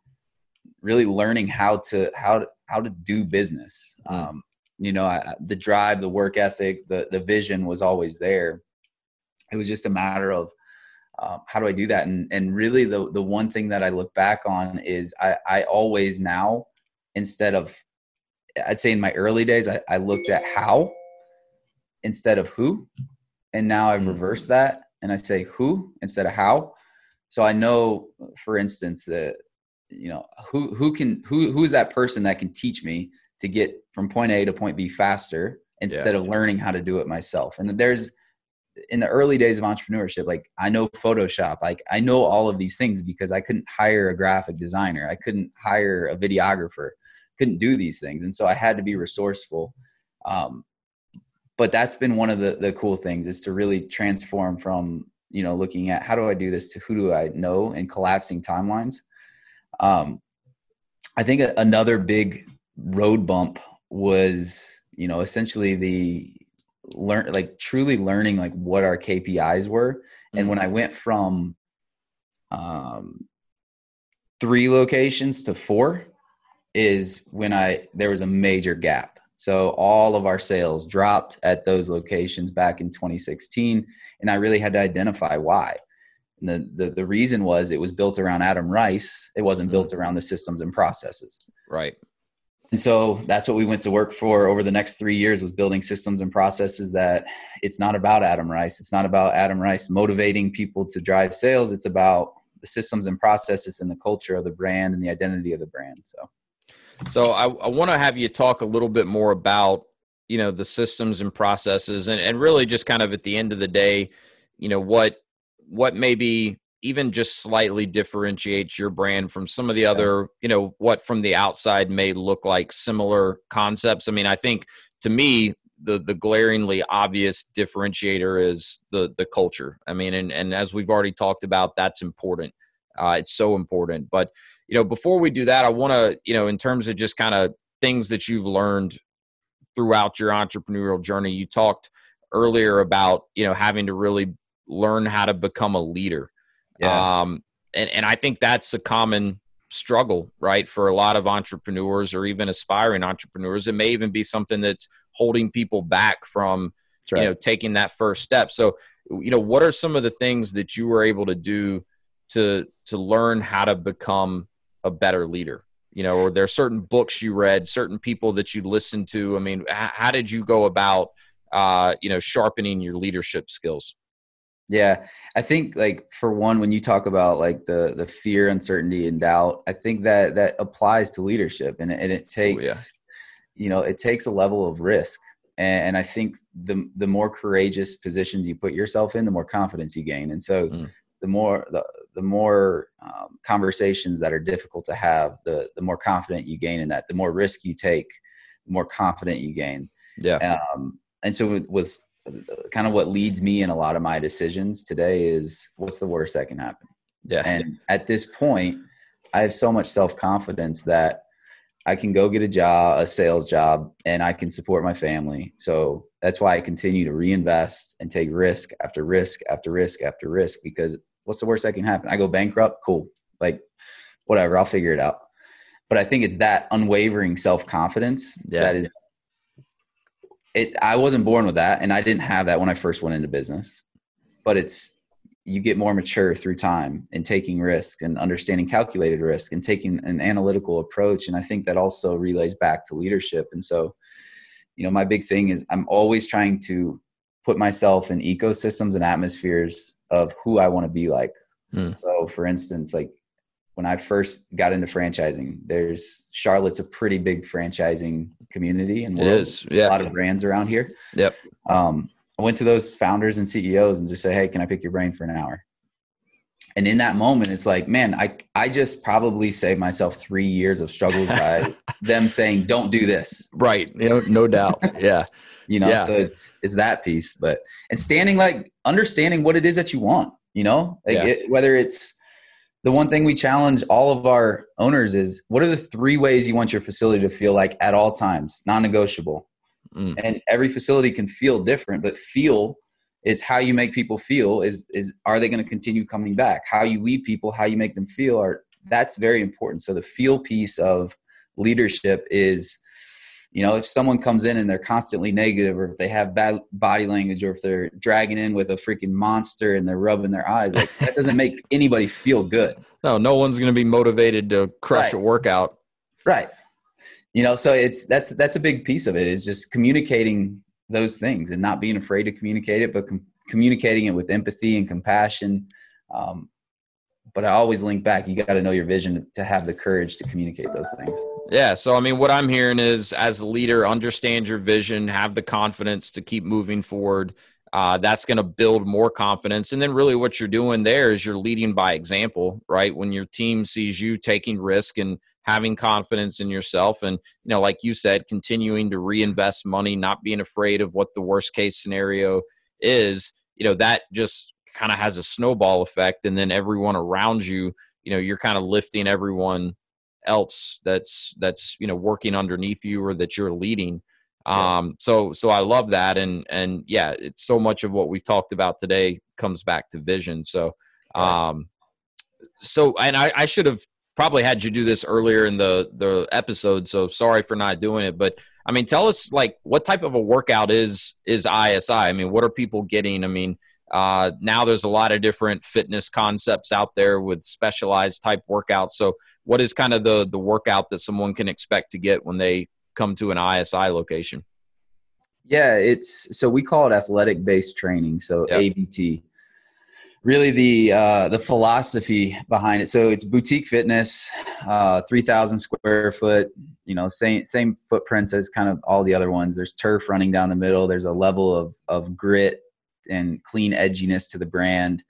really learning how to how to how to do business. Um, you know, I, the drive, the work ethic, the the vision was always there. It was just a matter of um, how do I do that? And and really, the the one thing that I look back on is I I always now instead of I'd say in my early days I, I looked at how instead of who and now I've reversed mm-hmm. that and I say who instead of how. So I know, for instance, that you know who who can who who's that person that can teach me to get from point A to point B faster instead yeah. of learning how to do it myself. And there's in the early days of entrepreneurship, like I know Photoshop, like I know all of these things because I couldn't hire a graphic designer, I couldn't hire a videographer, couldn't do these things, and so I had to be resourceful. Um, but that's been one of the the cool things is to really transform from you know looking at how do I do this to who do I know and collapsing timelines. Um, I think another big road bump was you know essentially the learn like truly learning like what our KPIs were, mm-hmm. and when I mm-hmm. went from um, three locations to four is when I there was a major gap so all of our sales dropped at those locations back in 2016, and I really had to identify why. And the, the, the reason was it was built around Adam Rice. It wasn't built mm. around the systems and processes. Right. And so that's what we went to work for over the next three years was building systems and processes that it's not about Adam Rice. It's not about Adam Rice motivating people to drive sales. It's about the systems and processes and the culture of the brand and the identity of the brand. So so I, I want to have you talk a little bit more about you know the systems and processes, and, and really just kind of at the end of the day, you know what what maybe even just slightly differentiates your brand from some of the other you know what from the outside may look like similar concepts? I mean i think to me the the glaringly obvious differentiator is the the culture. I mean and and as we've already talked about that's important. Uh, it's so important. But you know before we do that i want to you know in terms of just kind of things that you've learned throughout your entrepreneurial journey you talked earlier about you know having to really learn how to become a leader. Yeah. um and and i think that's a common struggle right for a lot of entrepreneurs or even aspiring entrepreneurs. It may even be something that's holding people back from right. you know taking that first step. So you know what are some of the things that you were able to do to to learn how to become a better leader? You know or there are certain books you read certain people that you listened to? I mean how did you go about uh, you know sharpening your leadership skills yeah i think like for one when you talk about like the the fear uncertainty and doubt i think that that applies to leadership and, and it takes oh, yeah. you know it takes a level of risk and, and, i think the the more courageous positions you put yourself in the more confidence you gain and so mm. the more the, the more um, conversations that are difficult to have the the more confident you gain in that the more risk you take the more confident you gain. Yeah. Um, and so with, with kind of what leads me in a lot of my decisions today is what's the worst that can happen yeah and at this point i have so much self-confidence that i can go get a job a sales job and i can support my family so that's why i continue to reinvest and take risk after risk after risk after risk because what's the worst that can happen? I go bankrupt. Cool. Like, whatever. I'll figure it out. But I think it's that unwavering self confidence yeah. that is. It. I wasn't born with that, and I didn't have that when I first went into business. But it's you get more mature through time and taking risks and understanding calculated risk and taking an analytical approach. And I think that also relays back to leadership. And so, you know, my big thing is I'm always trying to put myself in ecosystems and atmospheres of who I want to be like. Mm. So, for instance, like when I first got into franchising, there's Charlotte's a pretty big franchising community, and it is yeah. a lot of brands around here. Yep. Um, I went to those founders and CEOs and just say, "Hey, can I pick your brain for an hour?" And in that moment, it's like, man, I I just probably saved myself three years of struggles by them saying, "Don't do this." Right. Know, no doubt. Yeah you know yeah. so it's it's that piece but and standing like understanding what it is that you want you know like yeah. it, whether it's the one thing we challenge all of our owners is what are the three ways you want your facility to feel like at all times? Non-negotiable. Mm. and every facility can feel different but feel is how you make people feel is is are they going to continue coming back? How you lead people how you make them feel are that's very important. So the feel piece of leadership is you know if someone comes in and they're constantly negative or if they have bad body language or if they're dragging in with a freaking monster and they're rubbing their eyes like that doesn't make anybody feel good. No no one's going to be motivated to crush right. a workout. Right. You know so it's that's that's a big piece of it is just communicating those things and not being afraid to communicate it but com- communicating it with empathy and compassion. Um, but I always link back. You got to know your vision to have the courage to communicate those things. Yeah. So, I mean, what I'm hearing is as a leader, understand your vision, have the confidence to keep moving forward. Uh, that's going to build more confidence. And then, really, what you're doing there is you're leading by example, right? When your team sees you taking risk and having confidence in yourself, and, you know, like you said, continuing to reinvest money, not being afraid of what the worst case scenario is, you know, that just kind of has a snowball effect and then everyone around you you know you're kind of lifting everyone else that's that's you know working underneath you or that you're leading. Um so so i love that and and yeah it's so much of what we've talked about today comes back to vision. So um so and i i should have probably had you do this earlier in the the episode so sorry for not doing it but i mean tell us like what type of a workout is is isi i mean what are people getting? I mean uh, now there's a lot of different fitness concepts out there with specialized type workouts. So, what is kind of the the workout that someone can expect to get when they come to an ISI location? Yeah, it's so we call it athletic based training, so yep. ABT. Really, the uh, the philosophy behind it. So it's boutique fitness, uh, three thousand square foot. You know, same same footprints as kind of all the other ones. There's turf running down the middle. There's a level of of grit and clean edginess to the brand.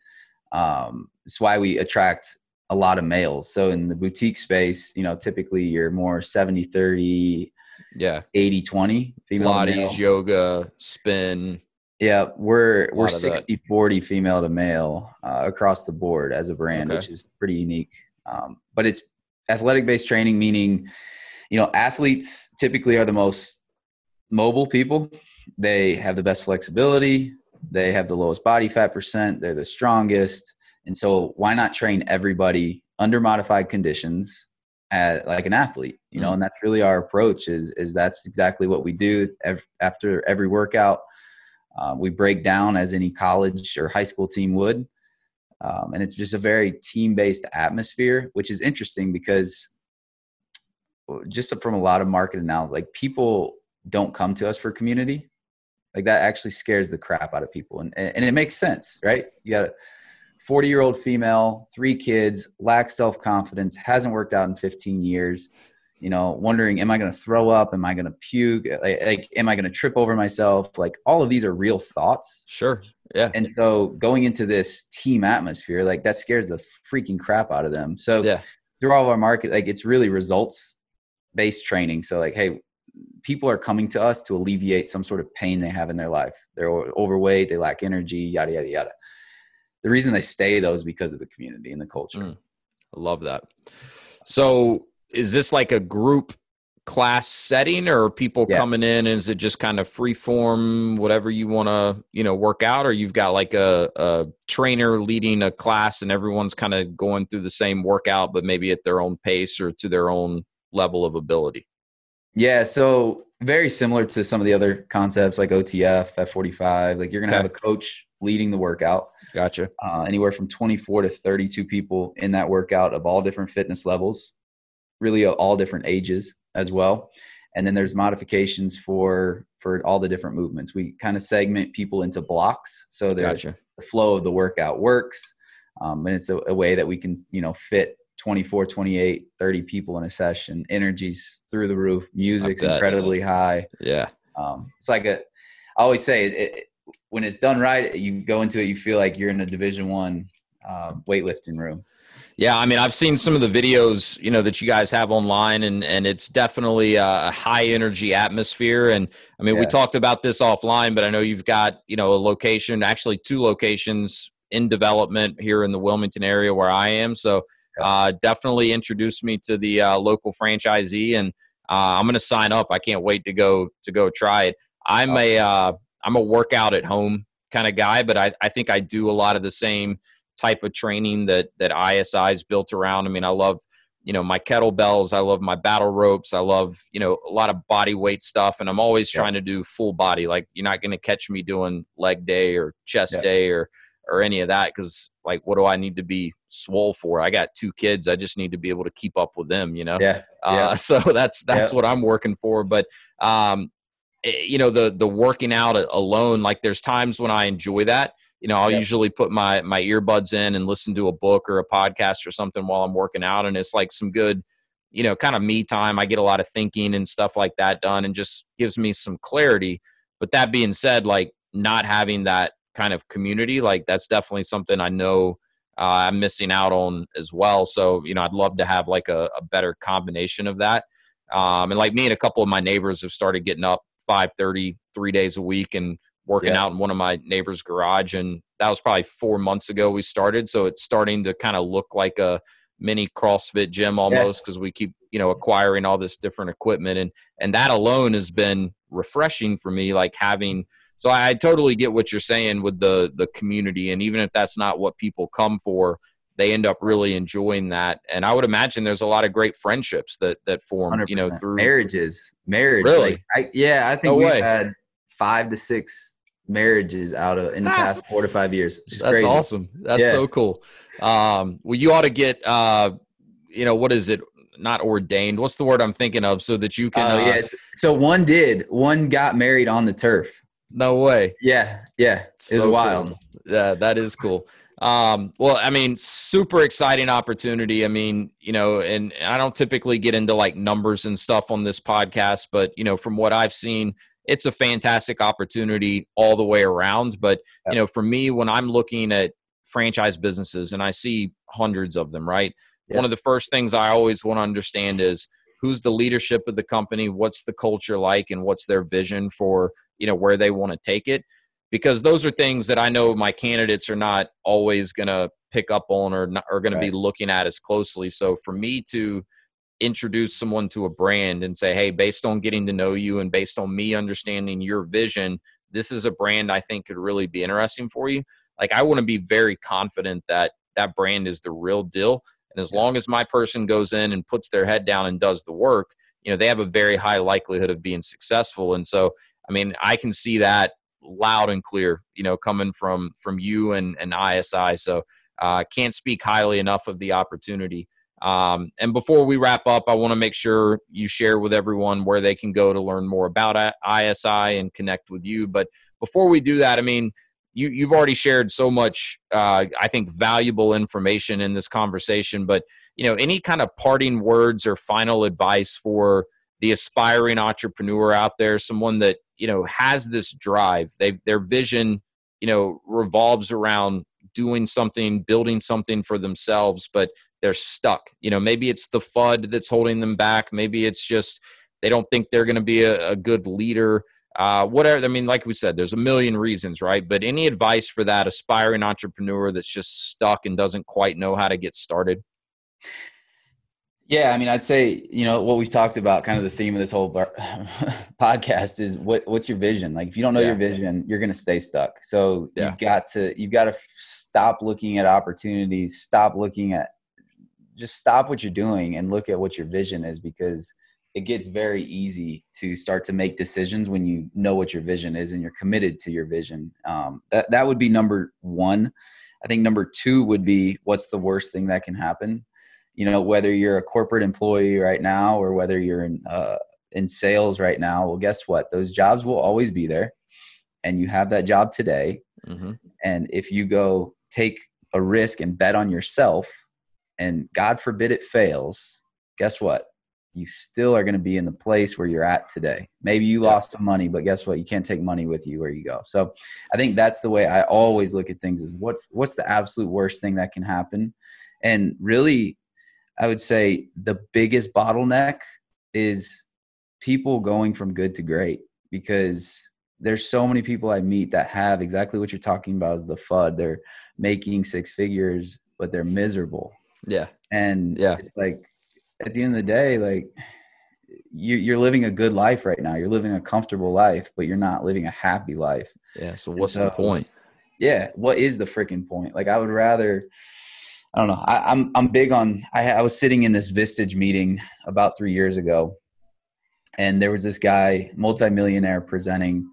Um, it's why we attract a lot of males. So in the boutique space, you know, typically you're more 70 30, yeah, 80 20 female. Pilates, yoga, spin. Yeah, we're we're 60 40 female to male uh, across the board as a brand, okay. which is pretty unique. Um, but it's athletic based training, meaning, you know, athletes typically are the most mobile people. They have the best flexibility. They have the lowest body fat percent. They're the strongest. And so, why not train everybody under modified conditions at, like an athlete? You know, mm-hmm. and that's really our approach. Is is that's exactly what we do after every workout. Uh, we break down as any college or high school team would, um, and it's just a very team based atmosphere, which is interesting because just from a lot of market analysis, like people don't come to us for community. Like that actually scares the crap out of people, and and it makes sense, right? You got a 40 year old female, three kids, lacks self confidence, hasn't worked out in 15 years. You know, wondering, am I going to throw up? Am I going to puke? Like, like, am I going to trip over myself? Like, all of these are real thoughts. Sure. Yeah. And so, going into this team atmosphere, like that scares the freaking crap out of them. So, yeah. through all of our market, like it's really results based training. So, like, hey, people are coming to us to alleviate some sort of pain they have in their life. They're overweight, they lack energy, yada yada yada. The reason they stay though is because of the community and the culture. Mm, I love that. So, is this like a group class setting, or people yeah. coming in? Is it just kind of free form, whatever you want to, you know, work out, or you've got like a, a trainer leading a class, and everyone's kind of going through the same workout, but maybe at their own pace or to their own level of ability? Yeah, so very similar to some of the other concepts like OTF, F45. Like you're going to okay. have a coach leading the workout. Gotcha. Uh, anywhere from 24 to 32 people in that workout of all different fitness levels, really all different ages as well. And then there's modifications for for all the different movements. We kind of segment people into blocks, so gotcha. the flow of the workout works, um, and it's a, a way that we can you know fit 24 28 30 people in a session energy's through the roof music's incredibly high yeah um, it's like a i always say it, it, when it's done right you go into it you feel like you're in a division one uh, weightlifting room yeah, I mean, I've seen some of the videos, you know, that you guys have online, and and it's definitely a high energy atmosphere. And I mean, yeah. we talked about this offline, but I know you've got, you know, a location, actually two locations in development here in the Wilmington area where I am. So uh, definitely introduced me to the uh, local franchisee, and uh, I'm going to sign up. I can't wait to go to go try it. I'm a am uh, a workout at home kind of guy, but I, I think I do a lot of the same type of training that that ISI is built around. I mean, I love you know my kettlebells i love my battle ropes i love you know a lot of body weight stuff and i'm always yeah. trying to do full body like you're not going to catch me doing leg day or chest yeah. day or or any of that because like what do i need to be swole for i got two kids i just need to be able to keep up with them you know yeah, yeah. Uh, so that's that's yeah. what i'm working for but um eh, you know the the working out alone like there's times when i enjoy that you know i'll yeah. usually put my my earbuds in and listen to a book or a podcast or something while i'm working out and it's like some good you know kind of me time i get a lot of thinking and stuff like that done and just gives me some clarity but that being said like not having that kind of community like that's definitely something i know uh, i'm missing out on as well so you know i'd love to have like a, a better combination of that um, and like me and a couple of my neighbors have started getting up 5.30 three days a week and working yeah. out in one of my neighbor's garage and that was probably four months ago we started so it's starting to kind of look like a mini crossfit gym almost because yeah. we keep you know acquiring all this different equipment and and that alone has been refreshing for me like having so I, totally get what you're saying with the the community, and even if that's not what people come for, they end up really enjoying that. And I would imagine there's a lot of great friendships that that form, 100%. you know, through marriages. Marriage, really? Like, I, yeah, I think no we've way. had five to six marriages out of in the past four to five years. That's crazy. awesome. That's yeah. so cool. Um, well, you ought to get, uh, you know, what is it? Not ordained. What's the word I'm thinking of? So that you can. Oh uh, yeah. So one did. One got married on the turf. No way. Yeah, yeah. It's so wild. Cool. Yeah, that is cool. Um, well, I mean, super exciting opportunity. I mean, you know, and I don't typically get into like numbers and stuff on this podcast, but you know, from what I've seen, it's a fantastic opportunity all the way around. But you know, for me, when I'm looking at franchise businesses and I see hundreds of them, right? One of the first things I always want to understand is who's the leadership of the company, what's the culture like, and what's their vision for you know where they want to take it. Because those are things that I know my candidates are not always going to pick up on or not, are going right. to be looking at as closely. So for me to introduce someone to a brand and say, hey, based on getting to know you and based on me understanding your vision, this is a brand I think could really be interesting for you. Like, I want to be very confident that that brand is the real deal. And as long as my person goes in and puts their head down and does the work, you know, they have a very high likelihood of being successful. And so, I mean, I can see that loud and clear, you know, coming from from you and, and ISI. So uh, can't speak highly enough of the opportunity. Um, and before we wrap up, I want to make sure you share with everyone where they can go to learn more about ISI and connect with you. But before we do that, I mean, you, you've already shared so much, uh, I think, valuable information in this conversation. But you know, any kind of parting words or final advice for the aspiring entrepreneur out there, someone that you know has this drive, they their vision, you know, revolves around doing something, building something for themselves, but they're stuck. You know, maybe it's the FUD that's holding them back. Maybe it's just they don't think they're going to be a, a, good leader. Uh, whatever. I mean, like we said, there's a million reasons, right? But any advice for that aspiring entrepreneur that's just stuck and doesn't quite know how to get started? Yeah, I mean, I'd say you know what we've talked about. Kind of the theme of this whole bar- podcast is what what's your vision? Like, if you don't know yeah. your vision, you're going to stay stuck. So yeah. you've got to you've got to stop looking at opportunities. Stop looking at just stop what you're doing and look at what your vision is because it gets very easy to start to make decisions when you know what your vision is and you're committed to your vision. Um, that that would be number one. I think number two would be what's the worst thing that can happen. You know, whether you're a corporate employee right now or whether you're in uh, in sales right now. Well, guess what? Those jobs will always be there, and you have that job today. Mm-hmm. And if you go take a risk and bet on yourself and God forbid it fails, guess what? You still are going to be in the place where you're at today. Maybe you lost some money, but guess what? You can't take money with you where you go. So I think that's the way I always look at things is what's what's the absolute worst thing that can happen? And really I would say the biggest bottleneck is people going from good to great because there's so many people I meet that have exactly what you're talking about is the FUD. They're making six figures, but they're miserable. Yeah. And yeah, it's like at the end of the day, like you, you're living a good life right now. You're living a comfortable life, but you're not living a happy life. Yeah. So what's so, the point? Yeah. What is the freaking point? Like I would rather, I don't know. I, am I'm, I'm big on. I, I was sitting in this Vistage meeting about three years ago, and there was this guy, multimillionaire, presenting,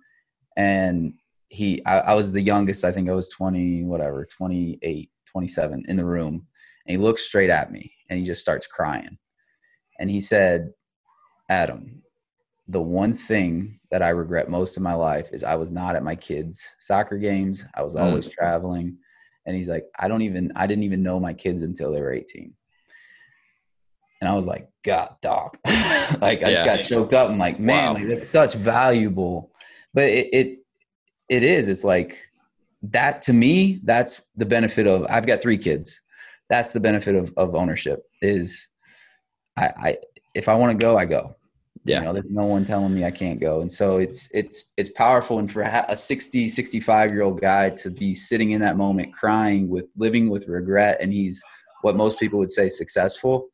and he. I, I was the youngest. I think I was 20, whatever, 28, 27 in the room, and he looks straight at me and he just starts crying. And he said, Adam, the one thing that I regret most in my life is I was not at my kids' soccer games. I was always mm. traveling. And he's like, I don't even, I didn't even know my kids until they were 18. And I was like, God, dog. like, I yeah. just got choked up. I'm like, man, wow. like, that's such valuable. But it, it, it is. It's like that to me, that's the benefit of, I've got three kids that's the benefit of, of ownership is I, I if I want to go, I go. Yeah. You know, there's no one telling me I can't go. And so it's, it's, it's powerful. And for a 60, 65 year old guy to be sitting in that moment, crying with living with regret. And he's what most people would say successful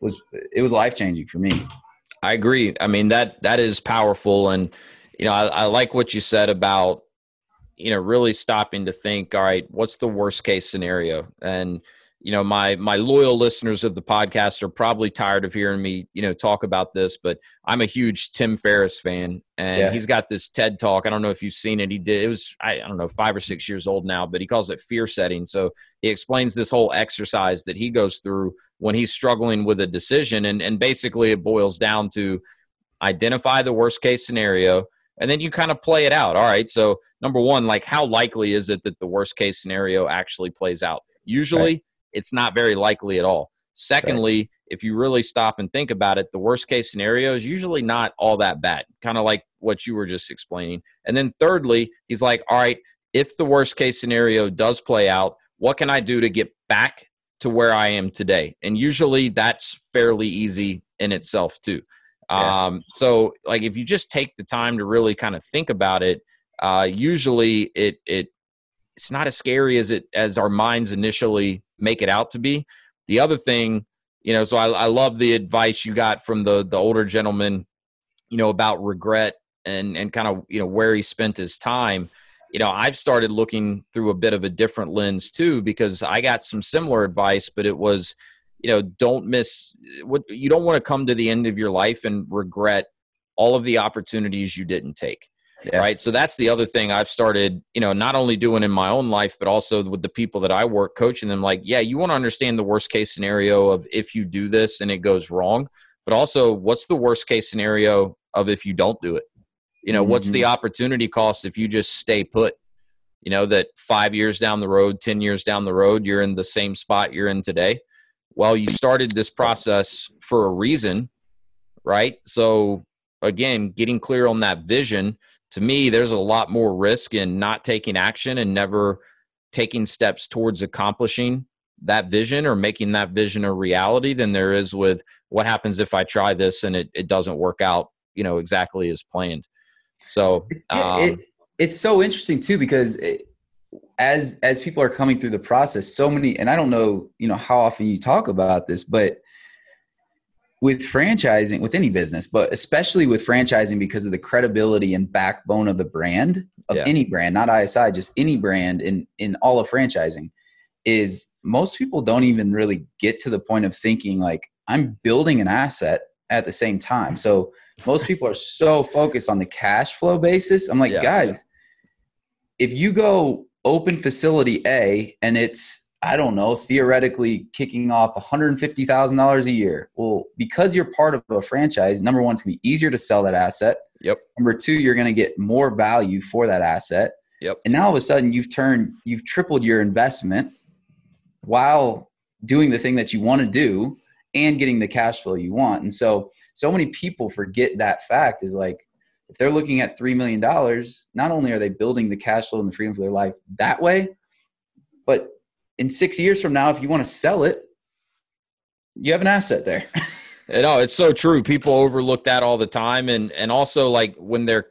was, it was life changing for me. I agree. I mean, that, that is powerful. And, you know, I, I like what you said about, you know, really stopping to think, all right, what's the worst case scenario? And, you know my my loyal listeners of the podcast are probably tired of hearing me you know talk about this but i'm a huge tim ferriss fan and yeah. he's got this ted talk. I don't know if you've seen it. He did it was I, I don't know five or six years old now but he calls it fear setting. So he explains this whole exercise that he goes through when he's struggling with a decision and and basically it boils down to identify the worst case scenario and then you kind of play it out. All right so number one like how likely is it that the worst case scenario actually plays out? Usually right it's not very likely at all. Secondly, right. if you really stop and think about it, the worst case scenario is usually not all that bad. Kind of like what you were just explaining. And then thirdly, he's like, all right, if the worst case scenario does play out, what can I do to get back to where I am today? And usually that's fairly easy in itself too. Yeah. Um, so like if you just take the time to really kind of think about it, uh, usually it it it's not as scary as it as our minds initially make it out to be. The other thing, you know, so I, I love the advice you got from the the older gentleman, you know, about regret and and kind of you know where he spent his time. You know, I've started looking through a bit of a different lens too because I got some similar advice, but it was, you know, don't miss what you don't want to come to the end of your life and regret all of the opportunities you didn't take yeah. right so that's the other thing i've started you know not only doing in my own life but also with the people that i work coaching them like yeah you want to understand the worst case scenario of if you do this and it goes wrong but also what's the worst case scenario of if you don't do it you know mm-hmm. what's the mm-hmm. opportunity cost if you just stay put you know that five years down the road ten years down the road you're in the same spot you're in today well you started this process for a reason right so again getting clear on that vision to me, there's a lot more risk in not taking action and never taking steps towards accomplishing that vision or making that vision a reality than there is with what happens if I try this and it, it doesn't work out, you know, exactly as planned. So um, it, it, it's so interesting too because it, as as people are coming through the process, so many, and I don't know, you know, how often you talk about this, but with franchising with any business but especially with franchising because of the credibility and backbone of the brand of yeah. any brand not isi just any brand in in all of franchising is most people don't even really get to the point of thinking like i'm building an asset at the same time so most people are so focused on the cash flow basis i'm like yeah, guys yeah. if you go open facility a and it's I don't know, theoretically kicking off $150,000 a year. Well, because you're part of a franchise, number one, it's going to be easier to sell that asset. Yep. Number two, you're going to get more value for that asset. Yep. And now all of a sudden you've turned, you've tripled your investment while doing the thing that you want to do and getting the cash flow you want. And so, so many people forget that fact is like, if they're looking at $3 million, not only are they building the cash flow and the freedom for their life that way, but in six years from now, if you want to sell it, you have an asset there. no, it's so true. People overlook that all the time, and and also like when their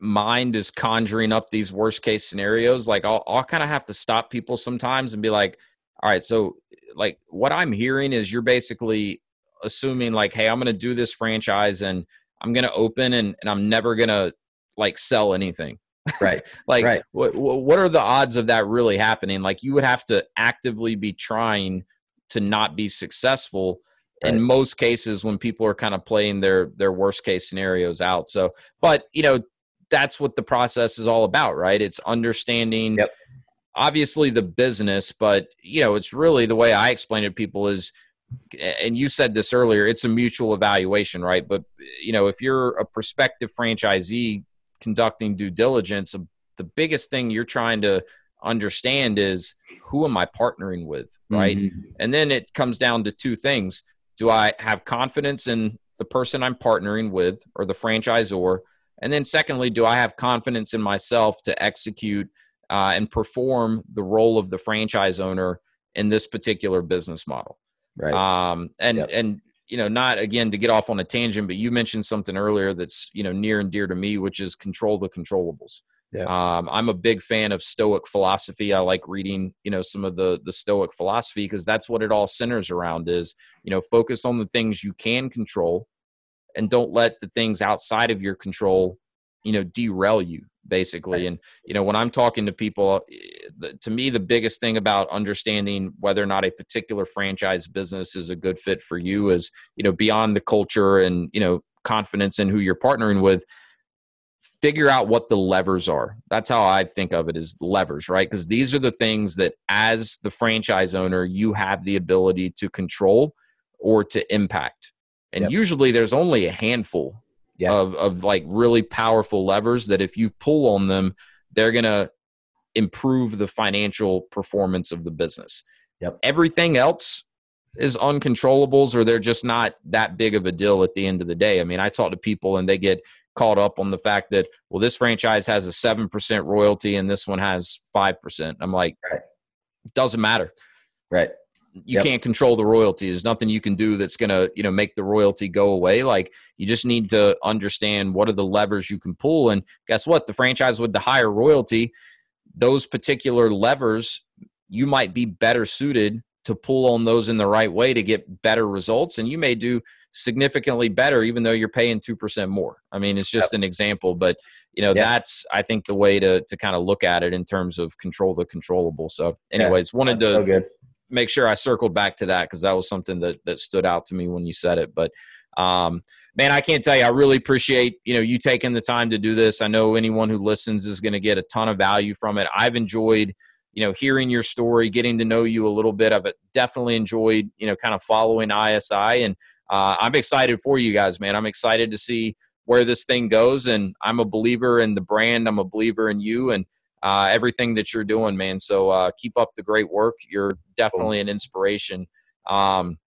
mind is conjuring up these worst case scenarios, like I'll I'll kind of have to stop people sometimes and be like, all right, so like what I'm hearing is you're basically assuming like, hey, I'm going to do this franchise and I'm going to open and and I'm never going to like sell anything. Right. like, right. What, what are the odds of that really happening? Like, you would have to actively be trying to not be successful right. in most cases when people are kind of playing their their worst case scenarios out. So, but you know, that's what the process is all about, right? It's understanding. Yep. Obviously, the business, but you know, it's really the way I explain it to people is and you said this earlier it's a mutual evaluation right but you know if you're a prospective franchisee conducting due diligence, the biggest thing you're trying to understand is who am I partnering with, right? Mm-hmm. And then it comes down to two things. Do I have confidence in the person I'm partnering with or the franchisor? And then, secondly, do I have confidence in myself to execute uh, and perform the role of the franchise owner in this particular business model? Right. Um, and yep. and you know, not again to get off on a tangent, but you mentioned something earlier that's you know near and dear to me, which is control the controllables. Yeah. Um, I'm a big fan of Stoic philosophy. I like reading, you know, some of the the Stoic philosophy because that's what it all centers around. Is you know, focus on the things you can control, and don't let the things outside of your control, you know, derail you basically. And you know, when I'm talking to people, eh, to me, the biggest thing about understanding whether or not a particular franchise business is a good fit for you is you know beyond the culture and you know confidence in who you're partnering with figure out what the levers are. That's how I think of it as levers, right? Because these are the things that as the franchise owner, you have the ability to control or to impact. And yep. usually there's only a handful yeah. of of like really powerful levers that if you pull on them, they're gonna improve the financial performance of the business. Yep. Everything else is uncontrollables or they're just not that big of a deal at the end of the day. I mean, I talk to people and they get caught up on the fact that well this franchise has a 7% royalty and this one has 5% i'm like right. doesn't matter right you yep. can't control the royalty. There's nothing you can do that's going to you know make the royalty go away. Like you just need to understand what are the levers you can pull. And guess what? The franchise with the higher royalty those particular levers you might be better suited to pull on those in the right way to get better results. And you may do significantly better even though you're paying 2% more. I mean it's just yep. an example but you know yep. that's i think the way to to kind of look at it in terms of control the controllable. So anyways yeah, wanted to so make sure i circled back to that because that was something that that stood out to me when you said it but um man i can't tell you i really appreciate you know you taking the time to do this i know anyone who listens is going to get a ton of value from it i've enjoyed you know hearing your story getting to know you a little bit of it definitely enjoyed you know kind of following isi and uh, I'm excited for you guys, man. I'm excited to see where this thing goes, and I'm a believer in the brand. I'm a believer in you and uh, everything that you're doing, man. So uh, keep up the great work. You're definitely an inspiration. Um,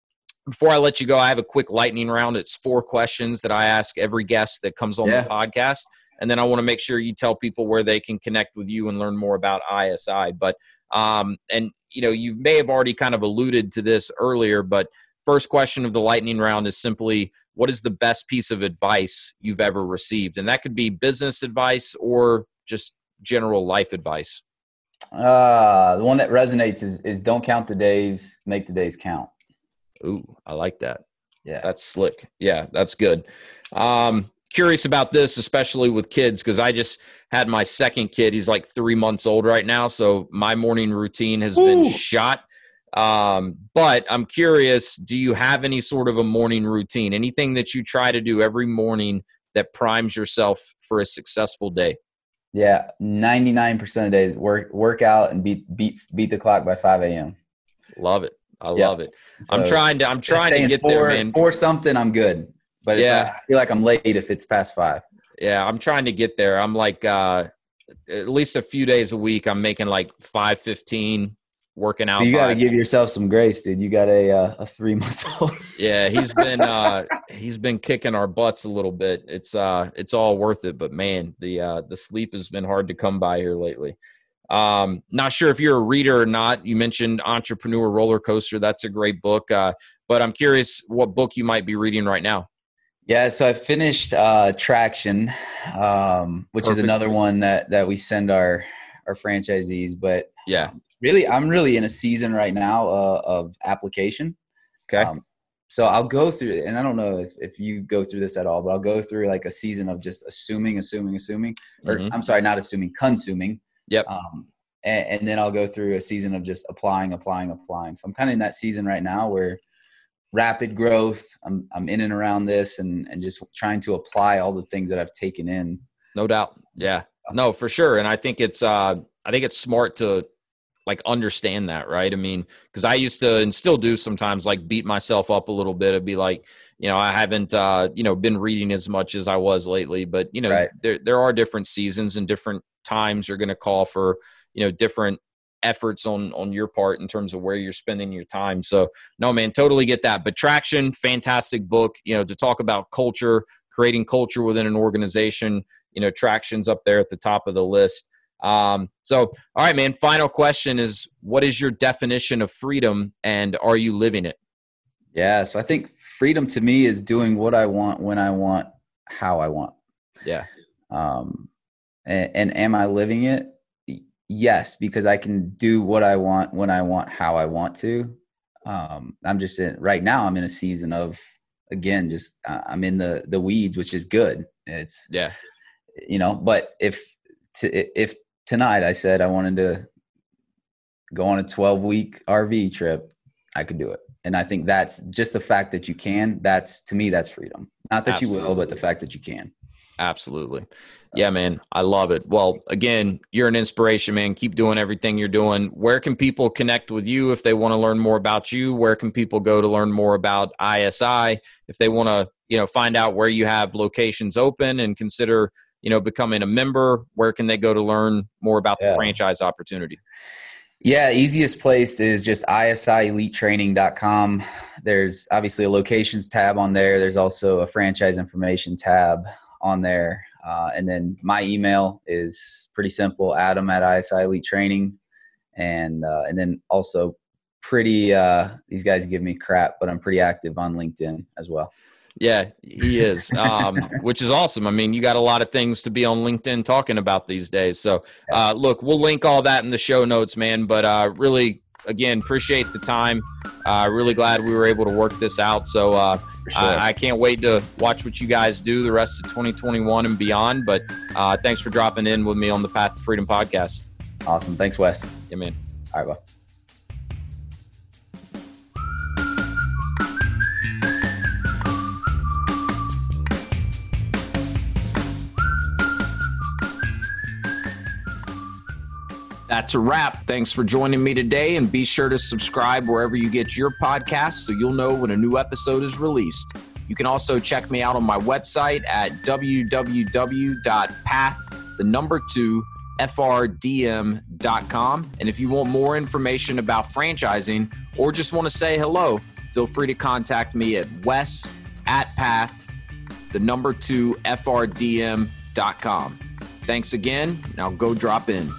before I let you go, I have a quick lightning round. It's four questions that I ask every guest that comes on yeah. the podcast. And then I want to make sure you tell people where they can connect with you and learn more about ISI. But, um, and, you know, you may have already kind of alluded to this earlier, but First question of the lightning round is simply what is the best piece of advice you've ever received? And that could be business advice or just general life advice. Uh, the one that resonates is, is don't count the days, make the days count. Ooh, I like that. Yeah. That's slick. Yeah, that's good. Um, curious about this, especially with kids, because I just had my second kid. He's like three months old right now. So my morning routine has Ooh. been shot um, but I'm curious, do you have any sort of a morning routine? Anything that you try to do every morning that primes yourself for a successful day? Yeah, 99% of days work work out and beat beat beat the clock by 5 a.m. Love it. I love it. So I'm trying to I'm trying to get four, there, man. For something I'm good. But yeah, I feel like I'm late if it's past 5. Yeah, I'm trying to get there. I'm like uh at least a few days a week I'm making like 515 working out. You got to give yourself some grace, dude. You got a uh, a three month old. yeah, he's been uh, he's been kicking our butts a little bit. It's uh it's all worth it, but man, the uh, the sleep has been hard to come by here lately. Um, not sure if you're a reader or not. You mentioned Entrepreneur Roller Coaster. That's a great book. Uh, but I'm curious what book you might be reading right now. Yeah, so I finished uh, Traction, um, which Perfect. is another one that that we send our our franchisees. But yeah, really i'm really in a season right now uh, of application. Okay. Um, so i'll go through and i don't know if, if you go through this at all but i'll go through like a season of just assuming assuming assuming or mm-hmm. i'm sorry not assuming consuming. Yep. Um, and, and, then i'll go through a season of just applying applying applying. So i'm kind of in that season right now where rapid growth i'm, I'm in and around this and, and just trying to apply all the things that i've taken in. No doubt. Yeah. No for sure. And i think it's uh i think it's smart to like understand that, right? I mean, because I used to and still do sometimes like beat myself up a little bit. It'd be like, you know, I haven't uh, you know, been reading as much as I was lately, but you know, right. there there are different seasons and different times are gonna call for, you know, different efforts on on your part in terms of where you're spending your time. So no man, totally get that. But Traction, fantastic book, you know, to talk about culture, creating culture within an organization, you know, Traction's up there at the top of the list. Um, so, all right, man. Final question is what is your definition of freedom and are you living it? Yeah. So I think freedom to me is doing what I want, when I want, how I want. Yeah. Um, and, and am I living it? Yes, because I can do what I want, when I want, how I want to. Um, I'm just in right now. I'm in a season of, again, just uh, I'm in the the weeds, which is good. It's yeah, you know. But if to, if tonight I said I wanted to go on a 12 week RV trip, I could do it. And I think that's just the fact that you can, that's to me, that's freedom. Not that Absolutely. you will, but the fact that you can. Absolutely. Yeah, man. I love it. Well, again, you're an inspiration, man. Keep doing everything you're doing. Where can people connect with you if they want to learn more about you? Where can people go to learn more about ISI? If they want to, you know, find out where you have locations open and consider you know, becoming a member? Where can they go to learn more about yeah. the franchise opportunity? Yeah, easiest place is just isielitetraining.com. There's obviously a locations tab on there. There's also a franchise information tab on there. Uh, and then my email is pretty simple: Adam at ISI Elite Training, and uh, and then also pretty. Uh, these guys give me crap, but I'm pretty active on LinkedIn as well. Yeah, he is, um, which is awesome. I mean, you got a lot of things to be on LinkedIn talking about these days. So, uh, look, we'll link all that in the show notes, man. But uh, really, again, appreciate the time. Uh, really glad we were able to work this out. So, uh, sure. I, I, can't wait to watch what you guys do the rest of 2021 and beyond. But uh, thanks for dropping in with me on the Path to Freedom podcast. Awesome. Thanks, Wes. Yeah, man. All right, well. That's a wrap. Thanks for joining me today, and be sure to subscribe wherever you get your podcasts so you'll know when a new episode is released. You can also check me out on my website at www.path, the number two, frdm.com. And if you want more information about franchising or just want to say hello, feel free to contact me at wes at path, the number two, frdm.com. Thanks again. Now go drop in.